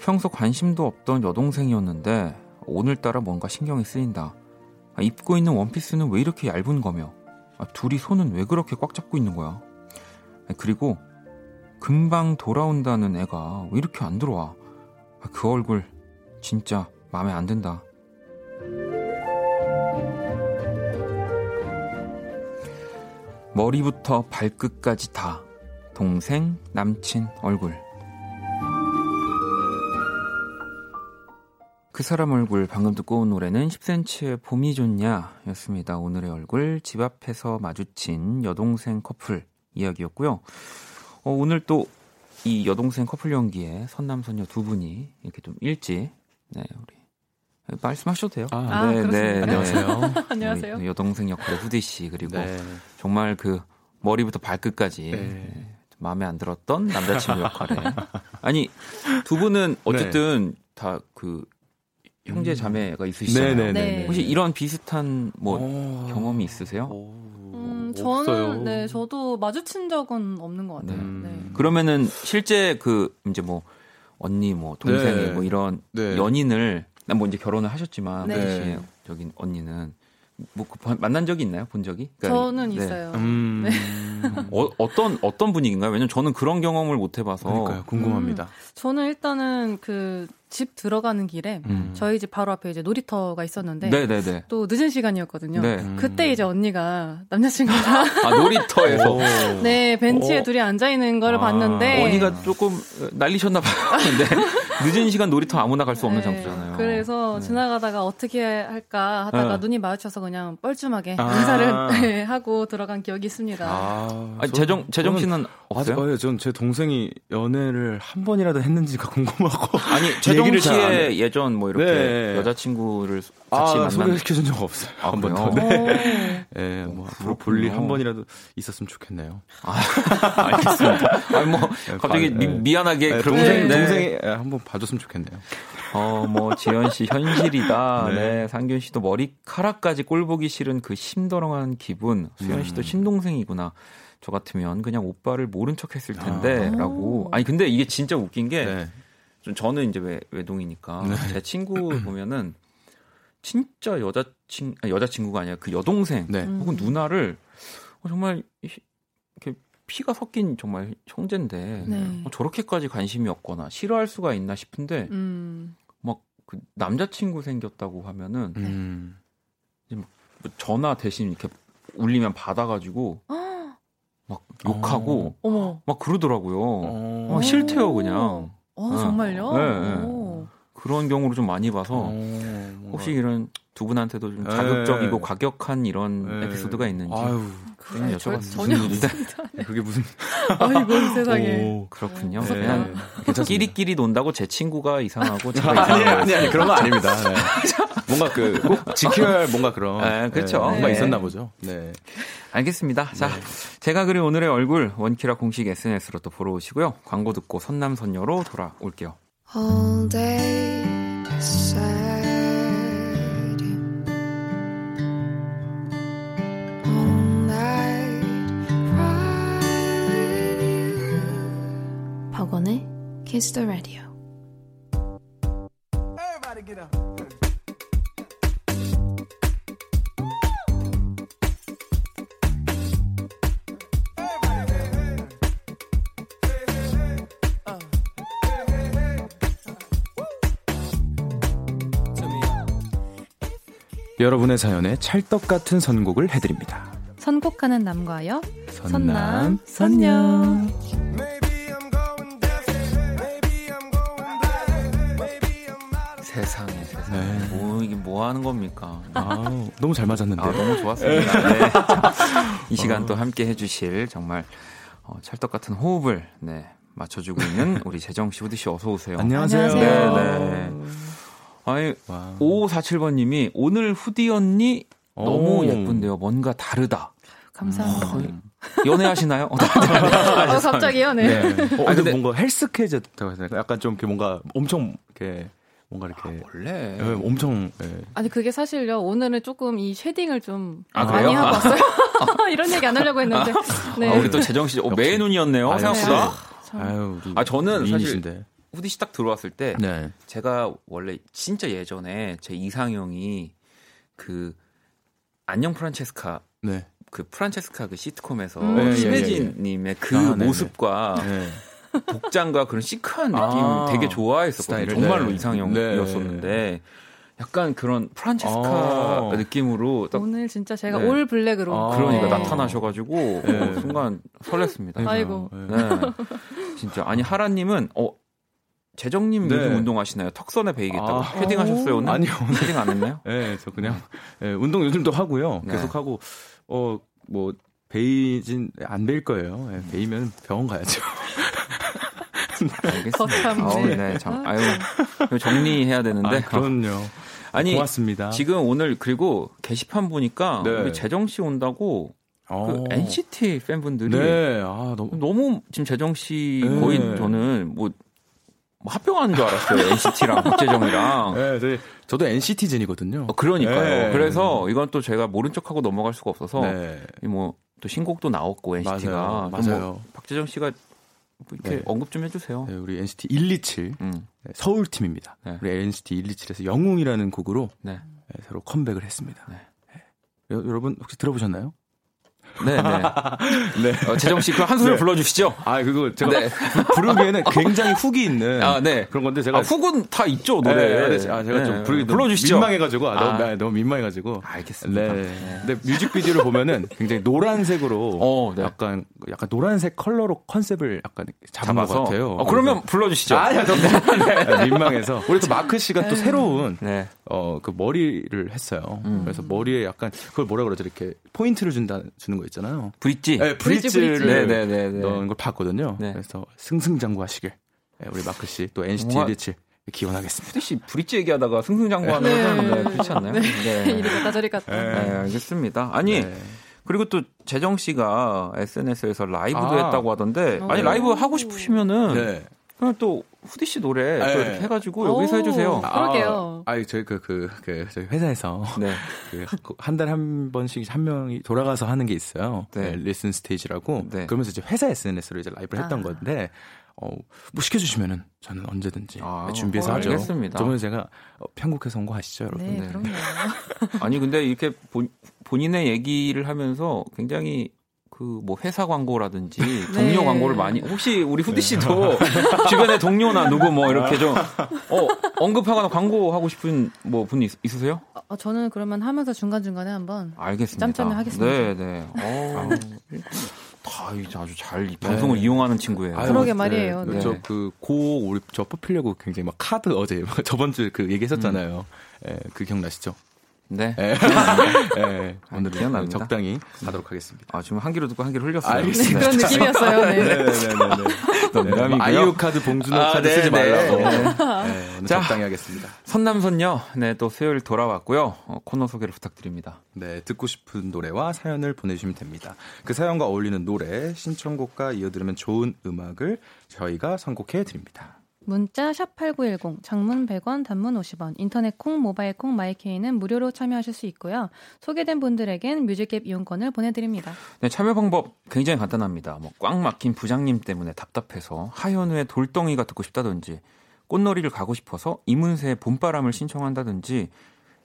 평소 관심도 없던 여동생이었는데 오늘따라 뭔가 신경이 쓰인다. 아, 입고 있는 원피스는 왜 이렇게 얇은 거며 아, 둘이 손은 왜 그렇게 꽉 잡고 있는 거야? 아, 그리고 금방 돌아온다는 애가 왜 이렇게 안 들어와? 그 얼굴 진짜 마음에 안 든다. 머리부터 발끝까지 다 동생, 남친 얼굴. 그 사람 얼굴 방금 듣고 온 노래는 10cm의 봄이 좋냐 였습니다. 오늘의 얼굴 집 앞에서 마주친 여동생 커플 이야기였고요. 어, 오늘 또 이 여동생 커플 연기에 선남선녀 두 분이 이렇게 좀 일찍 네, 우리 말씀하셔도 돼요. 아, 네, 네, 네, 안녕하세요. 안녕하세요. 여동생 역할의 후디 씨 그리고 네. 정말 그 머리부터 발끝까지 네. 마음에 안 들었던 남자친구 역할에 아니 두 분은 어쨌든 네. 다그 형제 자매가 있으시잖아요. 네네네. 네. 혹시 이런 비슷한 뭐 오. 경험이 있으세요? 음, 저는 없어요. 네 저도 마주친 적은 없는 것 같아요. 네. 그러면은 실제 그 이제 뭐 언니 뭐 동생이 뭐 이런 연인을 뭐 이제 결혼을 하셨지만 네. 저기 언니는 뭐 그, 만난 적이 있나요? 본 적이? 그러니까, 저는 네. 있어요. 음... 네. 어, 어떤 어떤 분위기인가요? 왜냐면 저는 그런 경험을 못 해봐서 그러니까요. 궁금합니다. 음, 저는 일단은 그 집 들어가는 길에 음. 저희 집 바로 앞에 이제 놀이터가 있었는데 네네네. 또 늦은 시간이었거든요. 네. 그때 이제 언니가 남자친구가 아 놀이터에서 네 벤치에 오. 둘이 앉아 있는 걸 아. 봤는데 언니가 조금 날리셨나 봐요. 늦은 시간 놀이터 아무나 갈 수 없는 네. 장소잖아요. 그래서 네. 지나가다가 어떻게 할까 하다가 네. 눈이 마주쳐서 그냥 뻘쭘하게 아. 인사를 네, 하고 들어간 기억이 있습니다. 아, 아니, 재정 재정 씨는 없어요? 맞아요. 전 제 동생이 연애를 한 번이라도 했는지가 궁금하고. 아니 재정 씨의 예전 뭐 이렇게 네. 여자친구를 같이 아, 만난 소개시켜준 적 없어요. 아, 한 번도. 네. 네, 뭐 앞으로 볼일 한 번이라도 있었으면 좋겠네요. 아, 알겠습니다. 아니 뭐 네, 갑자기 미, 미안하게 그런 동생 동생이 한번 봐줬으면 좋겠네요. 어, 뭐, 지현 씨 현실이다. 네. 네. 상균 씨도 머리카락까지 꼴 보기 싫은 그 심더렁한 기분. 수현 씨도 음. 신동생이구나. 저 같으면 그냥 오빠를 모른 척 했을 텐데. 아. 라고. 아니, 근데 이게 진짜 웃긴 게. 네. 좀 저는 이제 외, 외동이니까. 네. 제 친구 보면은 진짜 여자친, 여자친구가 아니라 그 여동생. 네. 혹은 누나를 어, 정말 피가 섞인 정말 형제인데 네. 어, 저렇게까지 관심이 없거나 싫어할 수가 있나 싶은데 음. 막그 남자친구 생겼다고 하면은 음. 이제 막뭐 전화 대신 이렇게 울리면 받아가지고 막 욕하고 어. 막 그러더라고요. 어. 막 싫대요 그냥. 어, 정말요? 네, 네. 그런 경우를 좀 많이 봐서 어, 혹시 이런 두 분한테도 좀 자극적이고 네. 과격한 이런 네. 에피소드가 있는지 아유, 그래, 저, 전혀 없습니다. 네. 그게 무슨 아이고 세상에 오, 그렇군요. 네. 그냥 끼리끼리 논다고 제 친구가 이상하고 제가 아니, 아니 아니 그런 거 아닙니다. 네. 뭔가 그 꼭 지켜야 할 뭔가 그런 네, 그렇죠. 뭔가 있었나 보죠. 네. 알겠습니다. 자, 제가 그린 오늘의 얼굴 원키라 공식 SNS로 또 보러 오시고요. 광고 듣고 선남선녀로 돌아올게요. All day Kiss the Radio. Everybody get up. 여러분의 사연에 찰떡 같은 선곡을 해드립니다. 선곡하는 남과여 선남 선녀. 세상 뭐 이게 뭐 하는 겁니까? 아 너무 잘 맞았는데. 아, 너무 좋았습니다. 네. 이 시간 또 함께 해주실 정말 어, 찰떡 같은 호흡을 네 맞춰주고 있는 우리 재정 씨, 후디 씨 어서 오세요. 안녕하세요. 네, 네. 아니, 5547번님이 오늘 후디 언니 너무 예쁜데요. 뭔가 다르다. 감사합니다. 어, 연애하시나요? 어, 갑자기요, 네. 네. 어, 아, 근데 뭔가 핼쑥해졌다고 되나? 약간 좀 이렇게 뭔가 엄청 이렇게 뭔가 이렇게 아, 원래 네, 엄청 네. 아니 그게 사실요 오늘은 조금 이 shading을 좀 아, 많이 하고 왔어요 이런 얘기 안 하려고 했는데 네. 아, 우리 또 재정 씨 어, 매 눈이었네요 생각보다 아유, 아 저는 미인이신데. 사실 후디 씨 딱 들어왔을 때 네. 제가 원래 진짜 예전에 제 이상형이 그 안녕 프란체스카 네. 그 프란체스카 그 시트콤에서 음. 심혜진님의 예, 예, 예. 그 아, 모습과 네. 복장과 그런 시크한 느낌 아, 되게 좋아했었거든요. 정말로 네. 이상형이었었는데 네. 약간 그런 프란체스카 아. 느낌으로 오늘 진짜 제가 네. 올 블랙으로 아. 그러니까 나타나셔가지고 네. 순간 설렜습니다. 아이고. 네. 진짜 아니 하라님은 어 재정님 네. 요즘 운동하시나요? 턱선에 베이겠다고 아, 헤딩하셨어요 오늘? 아니요 헤딩 안 했나요? 네, 저 그냥 네, 운동 요즘도 하고요. 네. 계속 하고 어 뭐 베이진 안 베일 거예요. 네, 베이면 병원 가야죠. 알겠습니다. 어, 네, 참, 아유 정리해야 되는데. 아, 그럼요. 아니 고맙습니다. 지금 오늘 그리고 게시판 보니까 네. 우리 재정 씨 온다고 그 어. NCT 팬분들이 네. 아, 너무 너무 지금 재정 씨 네. 거의 저는 뭐 뭐 합병하는 줄 알았어요. NCT랑 박재정이랑. 네, 네, 저도 NCT즌이거든요. 어, 그러니까요. 네. 그래서 이건 또 제가 모른 척하고 넘어갈 수가 없어서 네. 뭐또 신곡도 나왔고 NCT가 맞아요. 뭐 맞아요. 뭐 박재정 씨가 뭐 이렇게 네. 언급 좀 해주세요. 네, 우리 NCT 127 음. 네, 서울 팀입니다. 네. 우리 NCT 127에서 영웅이라는 곡으로 네. 새로 컴백을 했습니다. 여러분 혹시 들어보셨나요? 네, 네. 네. 어, 재정 씨, 그 한 소절 네. 불러주시죠. 아, 그거 제가 네. 부르기에는 굉장히 훅이 있는 아, 네. 그런 건데 제가 아, 훅은 다 있죠 노래. 네, 네. 아, 제가 좀 네. 부르기 불러주시죠. 민망해가지고 아, 너무, 아. 너무 민망해가지고. 알겠습니다. 네. 근데 뮤직비디오를 보면은 굉장히 노란색으로 어, 약간 약간 노란색 컬러로 컨셉을 약간 잡은 잡아서? 것 같아요. 어, 그러면 불러주시죠. 아니야, 좀 민망해서. 우리 또 마크 씨가 또 새로운 어, 그 머리를 했어요. 음. 그래서 머리에 약간 그걸 뭐라 그러죠? 이렇게 포인트를 준다 주는 거 있잖아요. 브릿지. 네, 브릿지를 브릿지. 네, 네, 네, 네, 넣은 걸 봤거든요. 네. 그래서 승승장구하시길 네, 우리 마크 씨 또 NCT 127 기원하겠습니다. 혹시 브릿지 얘기하다가 승승장구하는 네. 네, 그렇지 않나요? 네. 네. 이리 갔다 저리 갔다. 네, 네 알겠습니다. 아니 네. 그리고 또 재정 씨가 SNS에서 라이브도 아. 했다고 하던데 아니 라이브 하고 싶으시면은 네. 그럼 또 후디 씨 노래 네. 또 이렇게 해가지고 여기서 해주세요. 그러게요. 아, 아 저희 그, 그, 그, 저희 회사에서. 네. 그한 달에 한 번씩 한 명이 돌아가서 하는 게 있어요. 네. 네 Listen Stage라고. 네. 그러면서 이제 회사 SNS로 이제 라이브를 했던 아. 건데, 어, 뭐 시켜주시면은 저는 언제든지 아, 준비해서 어, 하죠. 알겠습니다. 저번에 제가 어, 편곡해 선거 하시죠, 여러분. 네, 네. 그럼요. 아니, 근데 이렇게 본, 본인의 얘기를 하면서 굉장히 그뭐 회사 광고라든지 네. 동료 네. 광고를 많이 혹시 우리 후디 씨도 주변에 동료나 누구 뭐 이렇게 좀 어, 언급하거나 광고하고 싶은 뭐분 있으세요? 어, 저는 그러면 하면서 중간 중간에 한번 알겠습니다. 짬짬이 하겠습니다. 네, 네. 어, 다 아주 잘 방송을 네. 이용하는 친구예요. 아유, 그러게 말이에요. 네. 네. 저그고 우리 저 뽑히려고 굉장히 막 카드 어제 저번 주에 그 얘기했었잖아요. 음. 예, 그 기억나시죠? 네. 네. 네. 오늘 기억납니다. 적당히 가도록 하겠습니다. 아, 지금 한 귀로 듣고 한 귀로 흘렸어요. 알겠습니다. 네, 그런 느낌이었어요. 네. 네, 네, 네. 네. 아이유 카드, 봉준호 아, 카드 네, 쓰지 말라고. 네. 자, 적당히 하겠습니다. 선남선녀. 네, 또 수요일 돌아왔고요. 어, 코너 소개를 부탁드립니다. 네, 듣고 싶은 노래와 사연을 보내주시면 됩니다. 그 사연과 어울리는 노래, 신청곡과 이어들으면 좋은 음악을 저희가 선곡해 드립니다. 문자 샵 8910 장문 100원 단문 50원 인터넷 콩 모바일 콩 마이케이는 무료로 참여하실 수 있고요. 소개된 분들에겐 뮤직앱 이용권을 보내드립니다. 네, 참여 방법 굉장히 간단합니다. 뭐 꽉 막힌 부장님 때문에 답답해서 하현우의 돌덩이가 듣고 싶다든지 꽃놀이를 가고 싶어서 이문세의 봄바람을 신청한다든지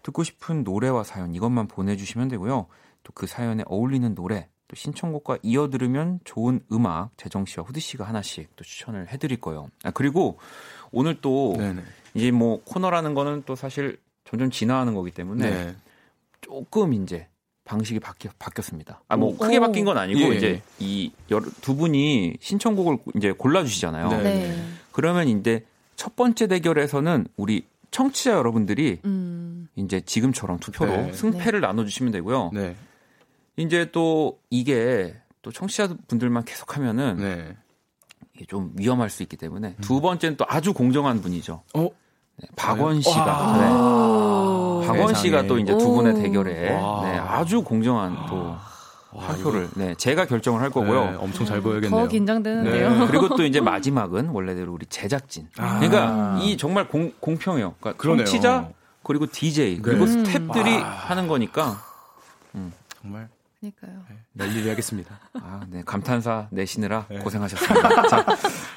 듣고 싶은 노래와 사연 이것만 보내주시면 되고요. 또 그 사연에 어울리는 노래 또 신청곡과 이어 들으면 좋은 음악 재정 씨와 후디 씨가 하나씩 또 추천을 해드릴 거예요. 아 그리고 오늘 또 네네. 이제 뭐 코너라는 거는 또 사실 점점 진화하는 거기 때문에 네. 조금 이제 방식이 바뀌, 바뀌었습니다. 아, 뭐, 크게 바뀐 건 아니고, 예. 이제, 이, 두 분이 신청곡을 이제 골라주시잖아요. 네. 네. 그러면 이제, 첫 번째 대결에서는 우리 청취자 여러분들이, 음. 이제 지금처럼 투표로 네. 승패를 네. 나눠주시면 되고요. 네. 이제 또 이게 또 청취자분들만 계속하면은 네. 이게 좀 위험할 수 있기 때문에 음. 두 번째는 또 아주 공정한 분이죠. 어? 네, 박원 씨가 네. 박원 씨가 또 이제 두 분의 대결에 네, 아주 공정한 또한 표를 네 제가 결정을 할 거고요. 네, 엄청 잘 보여야겠네요. 더 긴장되는데요. 네. 그리고 또 이제 마지막은 원래대로 우리 제작진. 아. 그러니까 이 정말 공, 공평해요. 그러니까 청취자 그리고 DJ 그리고 네. 스탭들이 음. 하는 거니까 음. 정말 그러니까요. 네, 난리 하겠습니다 아, 네. 감탄사 내시느라 네. 고생하셨습니다. 자,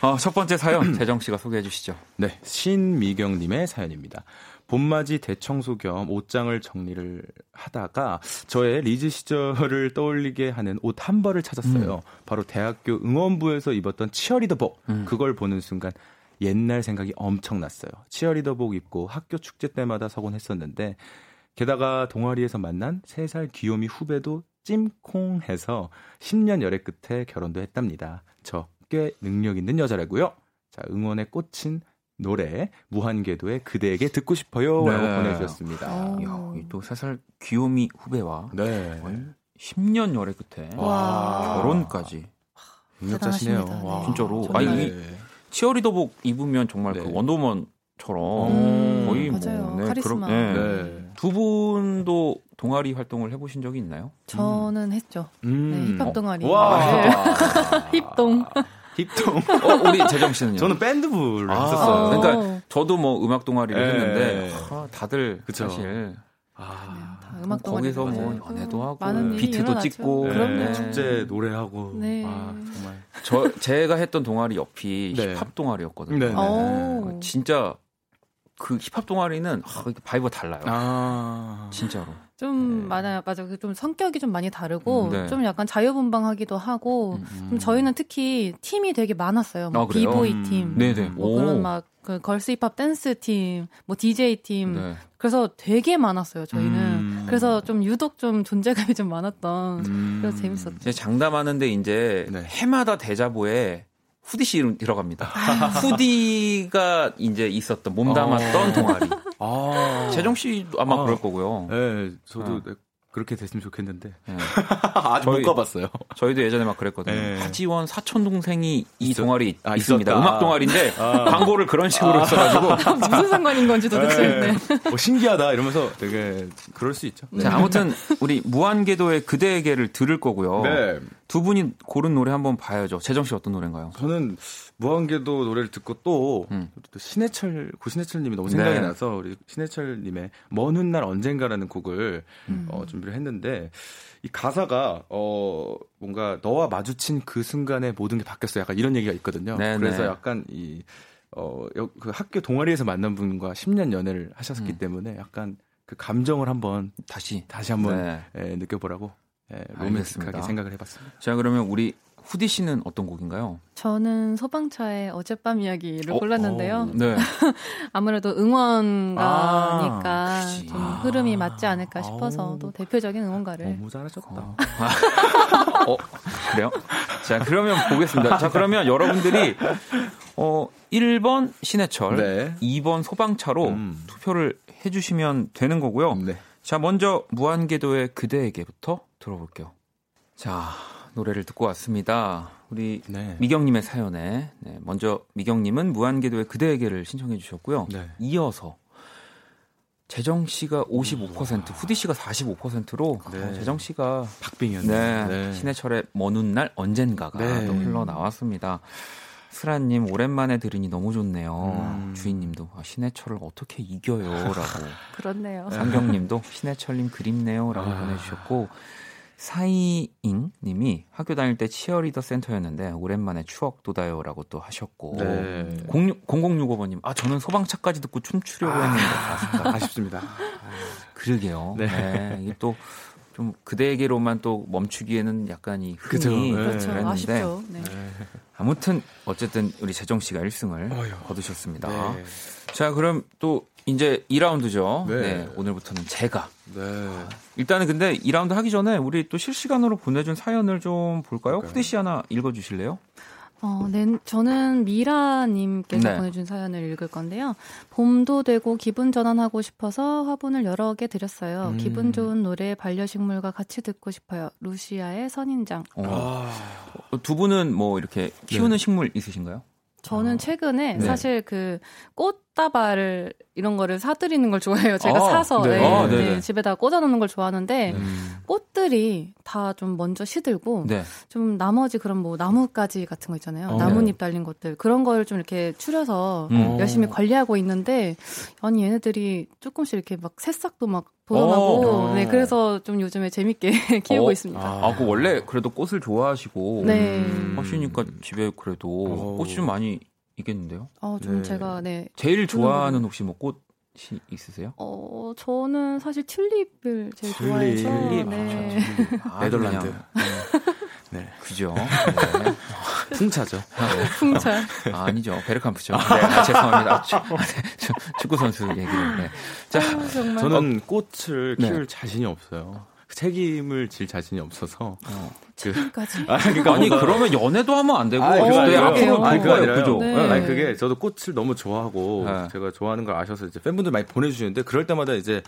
어, 첫 번째 사연 재정 씨가 소개해 주시죠. 네. 신미경 님의 사연입니다. 봄맞이 대청소 겸 옷장을 정리를 하다가 저의 리즈 시절을 떠올리게 하는 옷 한 벌을 찾았어요. 음. 바로 대학교 응원부에서 입었던 치어리더복. 음. 그걸 보는 순간 옛날 생각이 엄청 났어요. 치어리더복 입고 학교 축제 때마다 서곤 했었는데 게다가 동아리에서 만난 3살 귀요미 후배도 찜콩 해서 10년 열애 끝에 결혼도 했답니다. 저 꽤 능력 있는 여자라고요. 자, 응원에 꽂힌 노래 무한궤도의 그대에게 듣고 싶어요라고 네. 보내주셨습니다. 야, 또 3살 귀요미 후배와 네. 10년 열애 끝에 와. 결혼까지 능력자시네요. 와. 진짜로. 아니 네. 치어리더복 입으면 정말 그 네. 그 원더먼처럼 음, 거의 뭐 맞아요. 네, 카리스마. 그런, 네. 네. 두 분도 동아리 활동을 해보신 적이 있나요? 저는 음. 했죠. 음. 네, 힙합 동아리. 와. 네. 힙동. 힙동. 어, 우리 재정 씨는요? 저는 밴드부를 아. 했었어요. 어. 그러니까 저도 뭐 음악 동아리를 네. 했는데 아, 다들 그쵸. 사실 아, 네, 음악 거기서 뭐 연애도 하고 비트도 찍고 네. 축제 노래하고 네. 아, 정말 저 제가 했던 동아리 옆이 네. 힙합 동아리였거든요. 네. 네. 진짜 그 힙합 동아리는 아, vibe가 달라요. 아. 진짜로. 좀 네. 많아요. 맞아. 그좀 성격이 좀 많이 다르고 음, 네. 좀 약간 자유분방하기도 하고 음, 음. 저희는 특히 팀이 되게 많았어요. 뭐 아, 비보이 음. 팀, 네네. 뭐 그런 막 그 girls 힙합 댄스 팀, 뭐 DJ 팀. 네. 그래서 되게 많았어요. 저희는. 음. 그래서 좀 유독 좀 존재감이 좀 많았던. 음. 그래서 재밌었죠. 장담하는데 이제 네. 해마다 대자보에 후디 씨 이름 들어갑니다. 후디가 이제 있었던 몸담았던 아. 동아리. 아. 재정 씨도 아마 아. 그럴 거고요. 네, 저도 네. 그렇게 됐으면 좋겠는데 네. 아직 저희, 못 가봤어요. 저희도 예전에 막 그랬거든요. 네. 하지원 사촌 동생이 이 있어? 동아리 아, 있습니다. 음악 동아리인데 아. 광고를 그런 식으로 아. 써가지고 무슨 상관인 건지 도대체. 네. 네. 뭐 신기하다 이러면서 되게 그럴 수 있죠. 자, 아무튼 우리 무한궤도의 그대에게를 들을 거고요. 네. 두 분이 고른 노래 한번 봐야죠. 재정 씨 어떤 노래인가요? 저는 무한궤도 노래를 듣고 또, 음. 또 신해철 고신해철님이 너무 생각이 네. 나서 우리 신해철님의 먼 훗날 언젠가라는 곡을 음. 어, 준비를 했는데 이 가사가 어 뭔가 너와 마주친 그 순간에 모든 게 바뀌었어 약간 이런 얘기가 있거든요. 네네. 그래서 네. 약간 이 어, 그 학교 동아리에서 만난 분과 10년 연애를 하셨기 음. 때문에 약간 그 감정을 한번 다시 다시 한번 네. 예, 느껴보라고 예, 로맨틱하게 생각을 해봤습니다. 자 그러면 우리 후디 씨는 어떤 곡인가요? 저는 소방차의 어젯밤 이야기를 어? 골랐는데요. 어, 네. 아무래도 응원가니까 아, 좀 흐름이 맞지 않을까 싶어서 또 대표적인 응원가를. 너무 잘하셨다. 어. 어, 그래요? 자, 그러면 보겠습니다. 자, 그러면 여러분들이 어 1번 신해철, 네. 2번 소방차로 음. 투표를 해주시면 되는 거고요. 네. 자, 먼저 무한궤도의 그대에게부터 들어볼게요. 자, 노래를 듣고 왔습니다. 우리 네. 미경님의 사연에 네, 먼저 미경님은 무한궤도의 그대에게를 신청해 주셨고요. 네. 이어서 재정 씨가 55%, 후디 씨가 45%로 네. 어, 재정 씨가 박빙이었네요. 네, 네. 신해철의 먼 훗 날 언젠가가 네. 또 흘러 나왔습니다. 스라님 오랜만에 들으니 너무 좋네요. 음. 주인님도 아, 신해철을 어떻게 이겨요라고. 그렇네요. 상경님도 신해철님 그립네요라고 아. 보내주셨고 사이잉 님이 학교 다닐 때 치어리더 센터였는데 오랜만에 추억 돋아요라고 또 하셨고 네. 0065번님 아 저는 소방차까지 듣고 춤추려고 아, 했는데 아쉽다. 아쉽습니다. 그러게요. 네. 네. 이게 또 좀 그대에게로만 또 멈추기에는 약간 이 흥이 네. 그렇죠. 그랬는데 네. 아무튼 어쨌든 우리 재정 씨가 1승을 어휴. 거두셨습니다. 네. 자 그럼 또 이제 2라운드죠. 네. 네. 오늘부터는 제가. 네. 일단은 근데 2라운드 하기 전에 우리 또 실시간으로 보내준 사연을 좀 볼까요? 그럴까요? 후디 씨 하나 읽어주실래요? 어, 네, 저는 미라님께서 네. 보내준 사연을 읽을 건데요. 봄도 되고 기분 전환하고 싶어서 화분을 여러 개 드렸어요. 음. 기분 좋은 노래 반려식물과 같이 듣고 싶어요. 루시아의 선인장. 어. 아. 두 분은 뭐 이렇게 키우는 네. 식물 있으신가요? 저는 아. 최근에 네. 사실 그 꽃다발을 이런 거를 사드리는 걸 좋아해요. 제가 아, 사서 네. 네, 아, 네, 집에다 꽂아놓는 걸 좋아하는데 음. 꽃들이 다 좀 먼저 시들고 네. 좀 나머지 그런 뭐 나뭇가지 같은 거 있잖아요. 어, 나뭇잎 달린 것들 그런 걸 좀 이렇게 추려서 음. 열심히 관리하고 있는데 아니 얘네들이 조금씩 이렇게 막 새싹도 막 돋아나고 어. 네 그래서 좀 요즘에 재밌게 키우고 어? 있습니다. 아, 그 원래 그래도 꽃을 좋아하시고 네. 하시니까 집에 그래도 어. 꽃이 좀 많이 있겠는데요? 어, 좀 네. 제가 네. 제일 좋아하는 혹시 뭐 꽃 이 있으세요? 어, 저는 사실 튤립을 제일 좋아해서 튤립. 네. 아, 네덜란드. 네. 네. 그죠. 네. 풍차죠. 네. 풍차. 아, 아니죠. 베르캄프죠. 네, 아, 죄송합니다. 축, 축구 선수 얘기를. 네. 자, 아, 저는 어, 꽃을 네. 키울 자신이 없어요. 책임을 질 자신이 없어서 어. 책임까지. 아, 그러니까 아니 그러면 연애도 하면 안 되고 아, 네, 앞으로 아니, 그거 아니라 그죠? 네. 아니 그게 저도 꽃을 너무 좋아하고 네. 제가 좋아하는 걸 아셔서 이제 팬분들 많이 보내주시는데 그럴 때마다 이제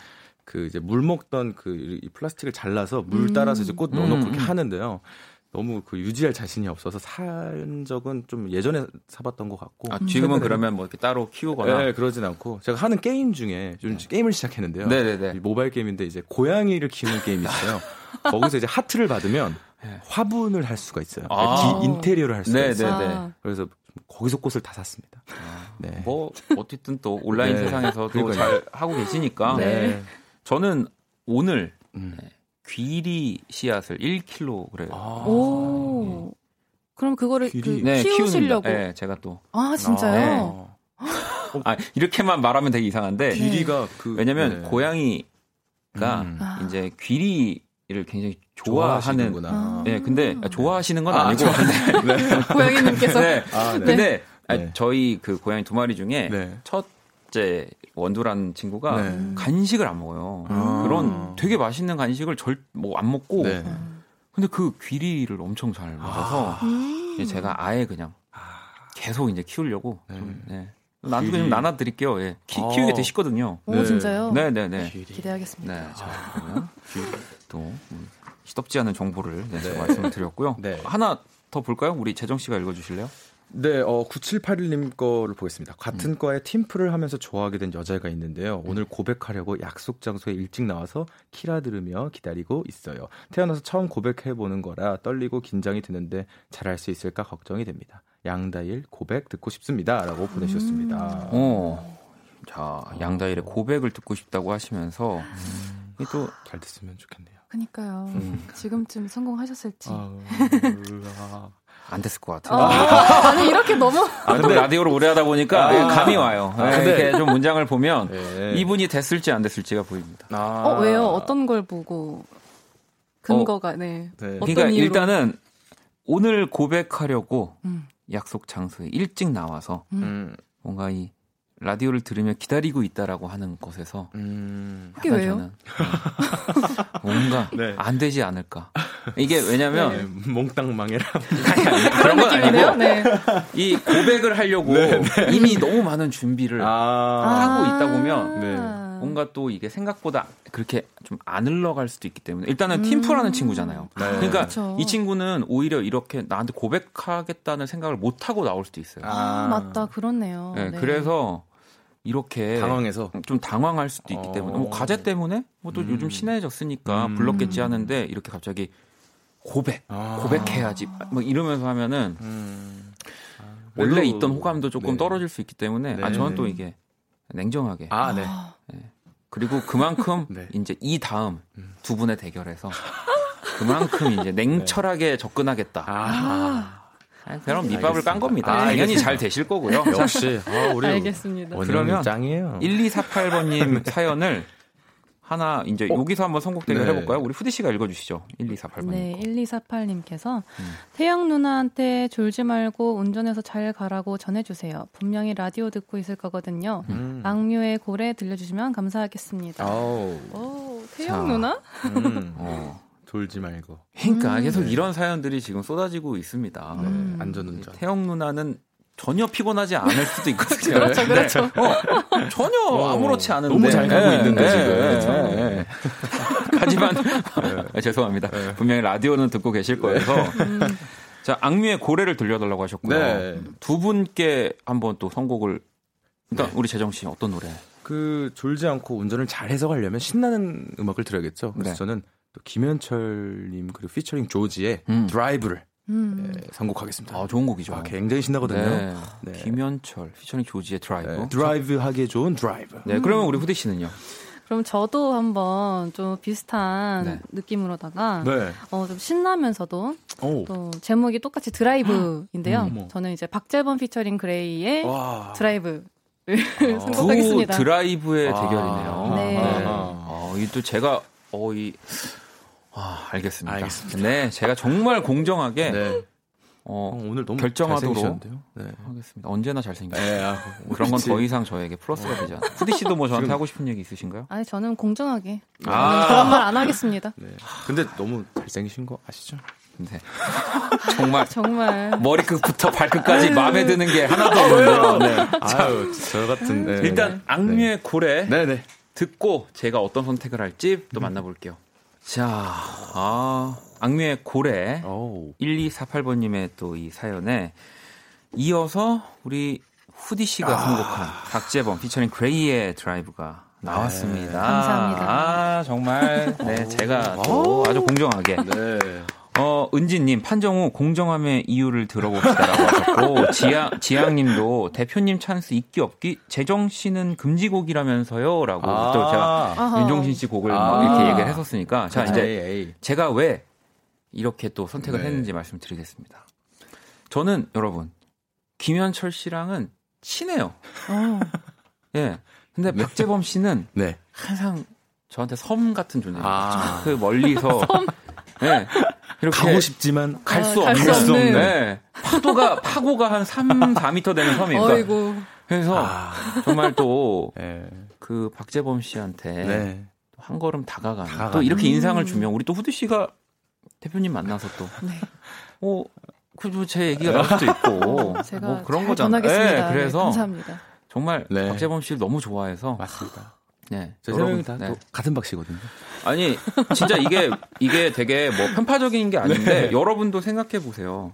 그 이제 물 먹던 그 플라스틱을 잘라서 물 따라서 이제 꽃 넣어놓고 음. 그렇게 하는데요. 너무 그 유지할 자신이 없어서 산 적은 좀 예전에 사봤던 것 같고. 아, 지금은 그러면 뭐 이렇게 따로 키우거나. 네, 그러진 않고 제가 하는 게임 중에 요즘 네. 게임을 시작했는데요. 네네네. 모바일 게임인데 이제 고양이를 키우는 게임이 있어요. 거기서 이제 하트를 받으면 네. 화분을 할 수가 있어요. 아. 디, 인테리어를 할 수가 네네네. 있어요. 그래서 거기서 꽃을 다 샀습니다. 아. 네. 뭐 어쨌든 또 온라인 네. 세상에서도 잘 하고 계시니까. 네. 저는 오늘 음. 네. 귀리 씨앗을 1kg. 아. 오. 예. 그럼 그거를 그 네, 키우시려고? 네, 제가 또. 아, 진짜요? 아, 아 이렇게만 말하면 되게 이상한데. 귀리가 그. 왜냐면 네. 고양이가 음. 이제 귀리를 굉장히 좋아하는. 구나 네, 근데 아. 좋아하시는 건 아, 니고 근데. 네. 고양이님께서. 네. 아, 네. 근데 네. 저희 그 고양이 두 마리 중에 네. 첫째 원두라는 친구가 네. 간식을 안 먹어요. 아. 그런 되게 맛있는 간식을 절 뭐 안 먹고 네. 근데 그 귀리를 엄청 잘 먹어서 아. 제가 아예 그냥 계속 이제 키우려고 네. 좀, 네. 나중에 좀 나눠 드릴게요. 예. 키, 아. 키우게 되실 거든요. 오, 네. 진짜요? 네, 네, 네. 기대하겠습니다. 네. 자, 그러면 또 음, 시덥지 않은 정보를 네, 제가 말씀을 드렸고요. 네. 하나 더 볼까요? 우리 재정 씨가 읽어 주실래요? 네, 어, 9781님 거를 보겠습니다. 같은 음. 과에 팀플을 하면서 좋아하게 된 여자가 있는데요. 오늘 고백하려고 약속 장소에 일찍 나와서 키라 들으며 기다리고 있어요. 태어나서 처음 고백해보는 거라 떨리고 긴장이 되는데 잘할 수 있을까 걱정이 됩니다. 양다일 고백 듣고 싶습니다. 라고 보내주셨습니다. 음. 어. 자, 양다일의 고백을 듣고 싶다고 하시면서 음. 또잘 됐으면 좋겠네요. 그니까요. 음. 지금쯤 성공하셨을지. 아, 안 됐을 것 같아요. 아, 아니 이렇게 너무 아, 근데 라디오를 오래 하다 보니까 아, 감이 와요. 아, 네, 이렇게 좀 문장을 보면 네. 이분이 됐을지 안 됐을지가 보입니다. 아. 어 왜요? 어떤 걸 보고 근거가 어, 네. 네. 그러니까 이유로? 일단은 오늘 고백하려고 음. 약속 장소에 일찍 나와서 음. 뭔가 이 라디오를 들으며 기다리고 있다라고 하는 것에서 음. 그게 왜요? 저는 뭔가 네. 안 되지 않을까. 이게 왜냐면 네, 몽땅 망해라 그런 건 아니고 네. 이 고백을 하려고 네, 네. 이미 너무 많은 준비를 아. 하고 있다 보면 네. 뭔가 또 이게 생각보다 그렇게 좀 안 흘러갈 수도 있기 때문에 일단은 음. 팀플하는 친구잖아요. 그러니까 그쵸. 이 친구는 오히려 이렇게 나한테 고백하겠다는 생각을 못 하고 나올 수도 있어요. 아, 맞다 그렇네요. 네, 그래서 이렇게 당황해서 좀 당황할 수도 있기 어... 때문에 뭐 과제 때문에 뭐또 음... 요즘 친해졌으니까 음... 불렀겠지 하는데 이렇게 갑자기 고백 아... 고백해야지 뭐 이러면서 하면은 음... 원래 있던 호감도 조금 네. 떨어질 수 있기 때문에 네. 아 저는 또 이게 냉정하게. 아 네. 네. 그리고 그만큼 네. 이제 이 다음 음. 두 분의 대결에서 그만큼 이제 냉철하게 접근하겠다. 아. 아, 그럼 밑밥을 깐 겁니다. 아, 당연히 잘 되실 거고요. 역시. 아, 우리 알겠습니다. 그러면 짱이에요. 1248번님 사연을 하나 이제 어? 여기서 한번 선곡 대결 네. 해볼까요? 우리 후디 씨가 읽어주시죠. 1248번. 네, 1248님께서 음. 태영 누나한테 졸지 말고 운전해서 잘 가라고 전해주세요. 분명히 라디오 듣고 있을 거거든요. 음. 악뮤의 고래 들려주시면 감사하겠습니다. 오, 오 태영 자, 누나? 음. 어. 졸지 말고. 그러니까 음. 계속 네. 이런 사연들이 지금 쏟아지고 있습니다. 네, 안전 운전. 태영 누나는 전혀 피곤하지 않을 수도 있거든요. 그렇죠, 그렇죠. 네. 어, 전혀 어, 아무렇지 않은데 너무 잘 가고 네, 있는데 지금. 그렇죠. 네. 하지만 아, 죄송합니다. 분명히 라디오는 듣고 계실 거여서. 음. 자, 악뮤의 고래를 들려달라고 하셨고요. 네. 두 분께 한번 또 선곡을. 그러니까 우리 재정 씨 어떤 노래? 그 졸지 않고 운전을 잘 해서 가려면 신나는 음악을 들어야겠죠. 그래서 저는 또 김현철님 그리고 피처링 조지의 음. 드라이브를 음. 네, 선곡하겠습니다. 아, 좋은 곡이죠. 아, 굉장히 신나거든요. 네. 네. 김현철, 피처링 조지의 드라이브. 네, 드라이브 하기에 좋은 드라이브. 네, 그러면 우리 후디 씨는요? 그럼 저도 한번 좀 비슷한 네. 느낌으로다가 네. 어, 좀 신나면서도 오. 또 제목이 똑같이 드라이브인데요. 음, 저는 이제 박재범 피처링 그레이의 와. 드라이브 를 아, 선곡하겠습니다. 드라이브의 아. 대결이네요. 네. 네. 어, 이또 제가 어, 이 아, 알겠습니다. 알겠습니다. 네, 제가 정말 공정하게 네. 어, 어, 오늘 너무 결정하도록 네. 하겠습니다. 언제나 잘생겼어요. 네, 아, 그런 건 더 이상 저에게 플러스가 되지 않아요. 푸디 씨도 뭐 저한테 하고 싶은 얘기 있으신가요? 아니, 저는 공정하게 아~ 그런 말 안 하겠습니다. 네. 근데 너무 잘생기신 거 아시죠? 네. 정말 정말 머리끝부터 발끝까지 마음에 드는 게 하나도 없는데요. 네. 아유, 저 같은 네. 일단 악뮤의 고래 네, 듣고 제가 어떤 선택을 할지 또 만나볼게요. 자, 아, 악뮤의 고래 오. 1248번님의 또 이 사연에 이어서 우리 후디 씨가 아. 선곡한 박재범 피처링 그레이의 드라이브가 나왔습니다. 네. 감사합니다. 아, 정말 네, 제가 또 아주 공정하게 네. 어, 은지님, 판정후 공정함의 이유를 들어봅시다라고 하셨고, 지양, 지양님도 대표님 찬스 있기 없기, 재정 씨는 금지곡이라면서요? 라고 아~ 또 제가 아하. 윤종신 씨 곡을 아~ 이렇게 얘기를 했었으니까, 자, 이제 에이, 에이. 제가 왜 이렇게 또 선택을 네. 했는지 말씀드리겠습니다. 저는 여러분, 김현철 씨랑은 친해요. 어. 예. 근데 네. 박재범 씨는 네. 항상 저한테 섬 같은 존재예요. 아. 그 멀리서 섬. 네. 가고 싶지만 갈수 없는, 갈수 없는. 네. 파도가 파고가 한 3, 4미터 되는 섬이에요. 어이구. 그래서 아. 정말 또그 네. 그 박재범 씨한테 네. 한 걸음 다가가는 다가가는. 또 이렇게 인상을 주면 우리 또 후드 씨가 대표님 만나서 또 네. 어, 그제 얘기가 나올 수도 있고 제가 뭐 그런 거잖아요. 네, 그래서 네, 감사합니다. 정말 네. 박재범 씨를 너무 좋아해서 맞습니다. 네. 저세 명이 다 네. 같은 박씨거든요. 아니, 진짜 이게, 이게 되게 뭐 편파적인 게 아닌데, 네. 여러분도 생각해 보세요.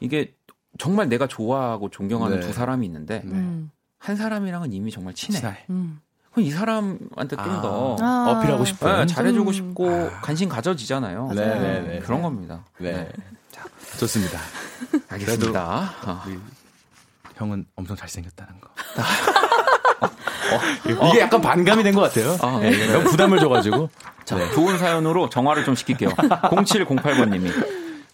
이게 정말 내가 좋아하고 존경하는 네. 두 사람이 있는데, 네. 음. 한 사람이랑은 이미 정말 친해. 음. 그럼 이 사람한테 좀더 아. 어필하고 싶고 네, 잘해주고 음. 싶고 아. 관심 가져지잖아요. 네, 네, 네. 그런 겁니다. 네. 자, 좋습니다. 알겠습니다. 어. 형은 엄청 잘생겼다는 거. 어, 이게 약간 반감이 된 것 같아요. 아, 네, 네. 부담을 줘가지고. 자, 네. 좋은 사연으로 정화를 좀 시킬게요. 0708번님이.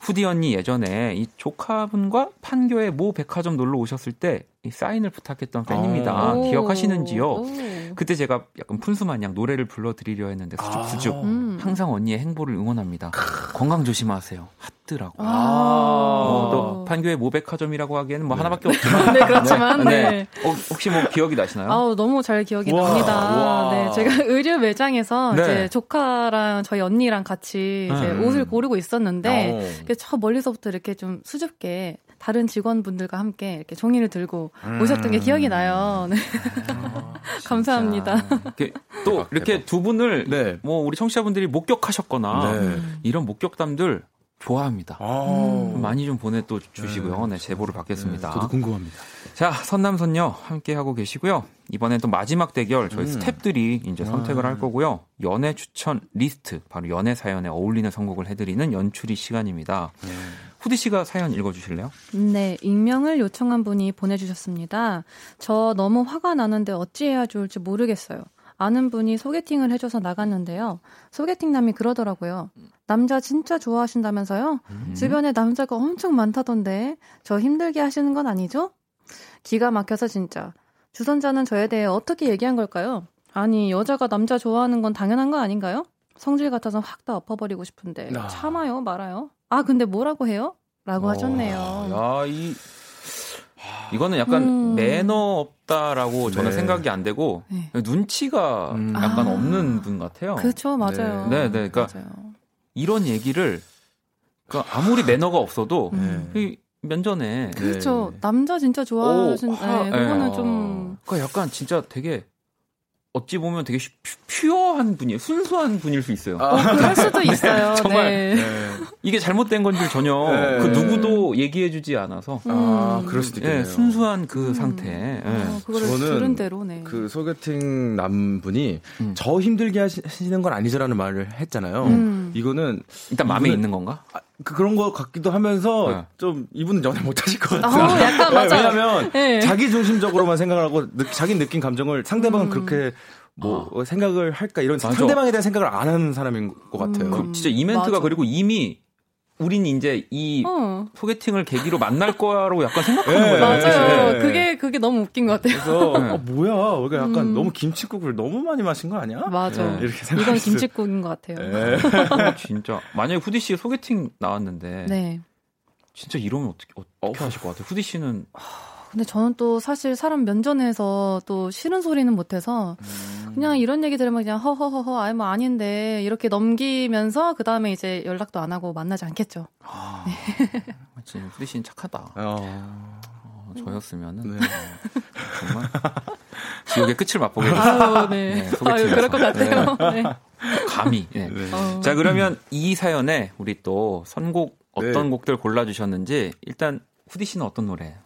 후디 언니 예전에 이 조카분과 판교에 모 백화점 놀러 오셨을 때이 사인을 부탁했던 팬입니다. 오. 기억하시는지요? 오. 그때 제가 약간 푼수 마냥 노래를 불러드리려 했는데 수줍수줍 아. 음. 항상 언니의 행보를 응원합니다. 건강 조심하세요. 핫더라고. 아. 어, 또 판교의 모백화점이라고 하기에는 뭐 네. 하나밖에 없지만. 네, 그렇지만. 네. 네. 어, 혹시 뭐 기억이 나시나요? 아우, 너무 잘 기억이 와. 납니다. 와. 네, 제가 의류 매장에서 네. 이제 조카랑 저희 언니랑 같이 이제 음. 옷을 고르고 있었는데 어. 저 멀리서부터 이렇게 좀 수줍게 다른 직원분들과 함께 이렇게 종이를 들고 음. 오셨던 게 기억이 나요. 네. 아, 감사합니다. 이렇게 또 이렇게 두 분을 네. 뭐 우리 청취자분들이 목격하셨거나 네. 이런 목격담들 좋아합니다. 아. 많이 좀 보내 또 주시고요. 네, 제보를 받겠습니다. 네, 저도 궁금합니다. 자, 선남선녀 함께 하고 계시고요. 이번엔 또 마지막 대결 저희 음. 스탭들이 이제 선택을 할 아. 거고요. 연애 추천 리스트 바로 연애 사연에 어울리는 선곡을 해드리는 연출이 시간입니다. 네. 후디 씨가 사연 읽어주실래요? 네, 익명을 요청한 분이 보내주셨습니다. 저 너무 화가 나는데 어찌해야 좋을지 모르겠어요. 아는 분이 소개팅을 해줘서 나갔는데요. 소개팅 남이 그러더라고요. 남자 진짜 좋아하신다면서요? 음. 주변에 남자가 엄청 많다던데 저 힘들게 하시는 건 아니죠? 기가 막혀서 진짜. 주선자는 저에 대해 어떻게 얘기한 걸까요? 아니 여자가 남자 좋아하는 건 당연한 거 아닌가요? 성질 같아서 확 다 엎어버리고 싶은데 아. 참아요 말아요? 아 근데 뭐라고 해요? 라고 어, 하셨네요. 야, 이 이거는 약간 음. 매너 없다라고 저는 네. 생각이 안 되고 네. 눈치가 음. 약간 아. 없는 분 같아요. 그렇죠, 맞아요. 네, 네, 그러니까 맞아요. 이런 얘기를 그러니까 아무리 매너가 없어도 음. 그 면전에 그렇죠. 네. 남자 진짜 좋아하신 네, 그거는 좀 그러니까 약간 진짜 되게 어찌 보면 되게 퓨어한 분이에요. 순수한 분일 수 있어요. 아, 그럴 수도 있어요. 정말 네. 네. 이게 잘못된 건지 전혀 네. 그 누구도 얘기해주지 않아서 음. 아 그럴 수도 있겠네요. 네, 순수한 그 음. 상태. 어, 그걸 들은 대로네. 그 소개팅 남분이 음. 저 힘들게 하시는 건 아니죠라는 말을 했잖아요. 음. 이거는 일단 마음에 있는 건가? 아, 그, 그런 것 같기도 하면서 네. 좀 이분은 연애 못 하실 것 같아요. 어, 약간 맞아. 왜냐하면 네. 자기 중심적으로만 생각을 하고 느, 자기 느낀 감정을 상대방은 음. 그렇게 뭐 아. 생각을 할까 이런 맞아. 상대방에 대한 생각을 안 하는 사람인 것 같아요. 음. 그 진짜 이 멘트가 맞아. 그리고 이미 우린 이제 이 어. 소개팅을 계기로 만날 거야라고 약간 생각하는 네, 거예요. 맞아요. 네. 그게 그게 너무 웃긴 것 같아요. 그래서 네. 어, 뭐야, 이게 약간 음. 너무 김치국을 너무 많이 마신 거 아니야? 맞아. 네, 이렇게 생각. 이건 김치국인 것 같아요. 네. 진짜 만약에 후디 씨 소개팅 나왔는데, 네. 진짜 이러면 어떻게 어떻게 어. 하실 것 같아요? 후디 씨는. 근데 저는 또 사실 사람 면전에서 또 싫은 소리는 못해서 음. 그냥 이런 얘기 들으면 그냥 허허허허 아니 뭐 아닌데 이렇게 넘기면서 그 다음에 이제 연락도 안 하고 만나지 않겠죠. 아, 네. 지금 후디 씨는 착하다. 어. 어, 저였으면은 네. 어, 정말 지옥의 끝을 맛보게 됐어요. 네. 네, 아유, 그럴 것 같아요. 네. 네. 감히. 네. 어. 자 그러면 이 사연에 우리 또 선곡 어떤 네. 곡들 골라주셨는지 일단 후디 씨는 어떤 노래?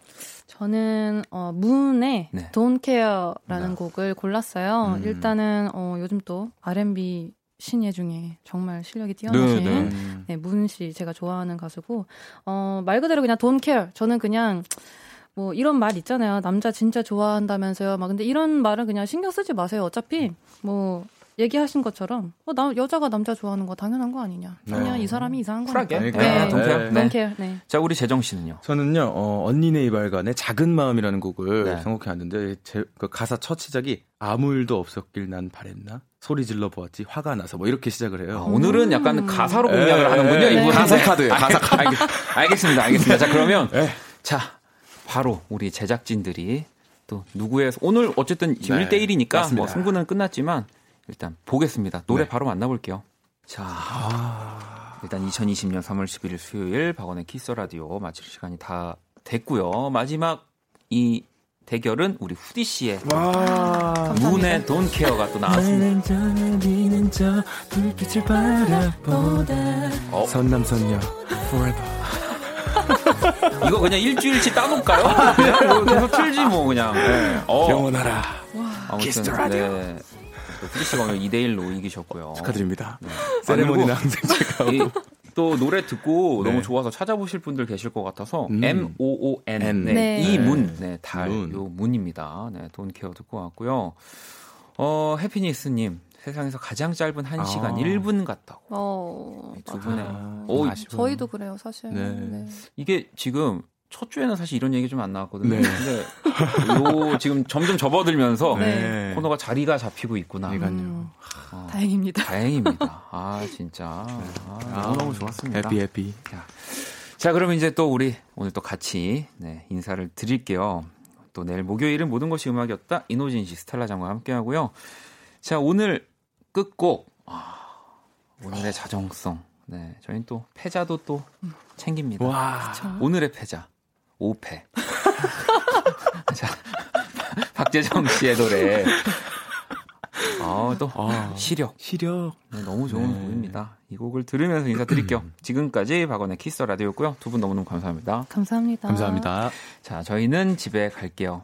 저는 어 문의 네. Don't Care라는 네. 곡을 골랐어요. 음. 일단은 어 요즘 또 R&B 신예 중에 정말 실력이 뛰어나신 네, 네. 네, 문 씨 제가 좋아하는 가수고 어 말 그대로 그냥 Don't Care. 저는 그냥 뭐 이런 말 있잖아요. 남자 진짜 좋아한다면서요. 막 근데 이런 말은 그냥 신경 쓰지 마세요. 어차피 뭐 얘기하신 것처럼 어, 나, 여자가 남자 좋아하는 거 당연한 거 아니냐. 그냥 네. 이 사람이 이상한 거니까. 네. 네. 동케어. 네. 네. 네. 자, 우리 재정 씨는요? 저는요, 어, 언니네 이발관의 작은 마음이라는 곡을 네. 선곡해 왔는데, 제, 그 가사 첫 시작이 아무 일도 없었길 난 바랬나? 소리 질러 보았지 화가 나서 뭐 이렇게 시작을 해요. 아, 오늘은 약간 가사로 공략을 하는군요. 이분 가사 카드예요. 가사 카드. 알겠, 습니다 알겠습니다. 자, 그러면 자, 바로 우리 제작진들이 또 누구의 오늘 어쨌든 지금 네, 1대 1이니까 뭐 승부는 끝났지만 일단 보겠습니다. 노래 네. 바로 만나볼게요. 자, 아... 일단 2020년 3월 11일 수요일 박원의 키스 라디오 마칠 시간이 다 됐고요. 마지막 이 대결은 우리 후디 씨의 문의 돈 케어가 또 나왔습니다. 어? 선남선녀 forever. 이거 그냥 일주일치 따놓을까요? 그냥 계속 틀지 뭐 그냥. 네. 어. 영원하라. 아무튼 네. 후디 씨가 오늘 2대 1로 이기셨고요. 축하드립니다. 네. 세레모니는 항상 제가 또 노래 듣고 네. 너무 좋아서 찾아보실 분들 계실 것 같아서 음. M O O N 네. 네. 이문 네, 달 문. 요 문입니다. 네, 돈케어 듣고 왔고요. 어, 해피니스님 세상에서 가장 짧은 1시간 아. 1분 같다고. 어, 두 분의. 아, 어, 저희도 그래요, 사실. 네. 네. 이게 지금 첫 주에는 사실 이런 얘기 좀 안 나왔거든요. 네. 근데 요 지금 점점 접어들면서 네. 코너가 자리가 잡히고 있구나. 음, 어, 다행입니다. 다행입니다. 아 진짜 아, 아, 너무 좋았습니다. 해피 해피. 자, 자 그러면 이제 또 우리 오늘 또 같이 네, 인사를 드릴게요. 또 내일 목요일은 모든 것이 음악이었다. 이노진 씨, 스텔라 장과 함께하고요. 자 오늘 끝곡 아, 오늘의 자정성. 네, 저희는 또 패자도 또 챙깁니다. 와. 오늘의 패자. 5패. 자, 박재정 씨의 노래. 아, 또 아, 시력. 시력. 네, 너무 좋은 네. 곡입니다. 이 곡을 들으면서 인사드릴게요. 지금까지 박원의 키스 라디오였고요. 두 분 너무너무 감사합니다. 감사합니다. 감사합니다. 자, 저희는 집에 갈게요.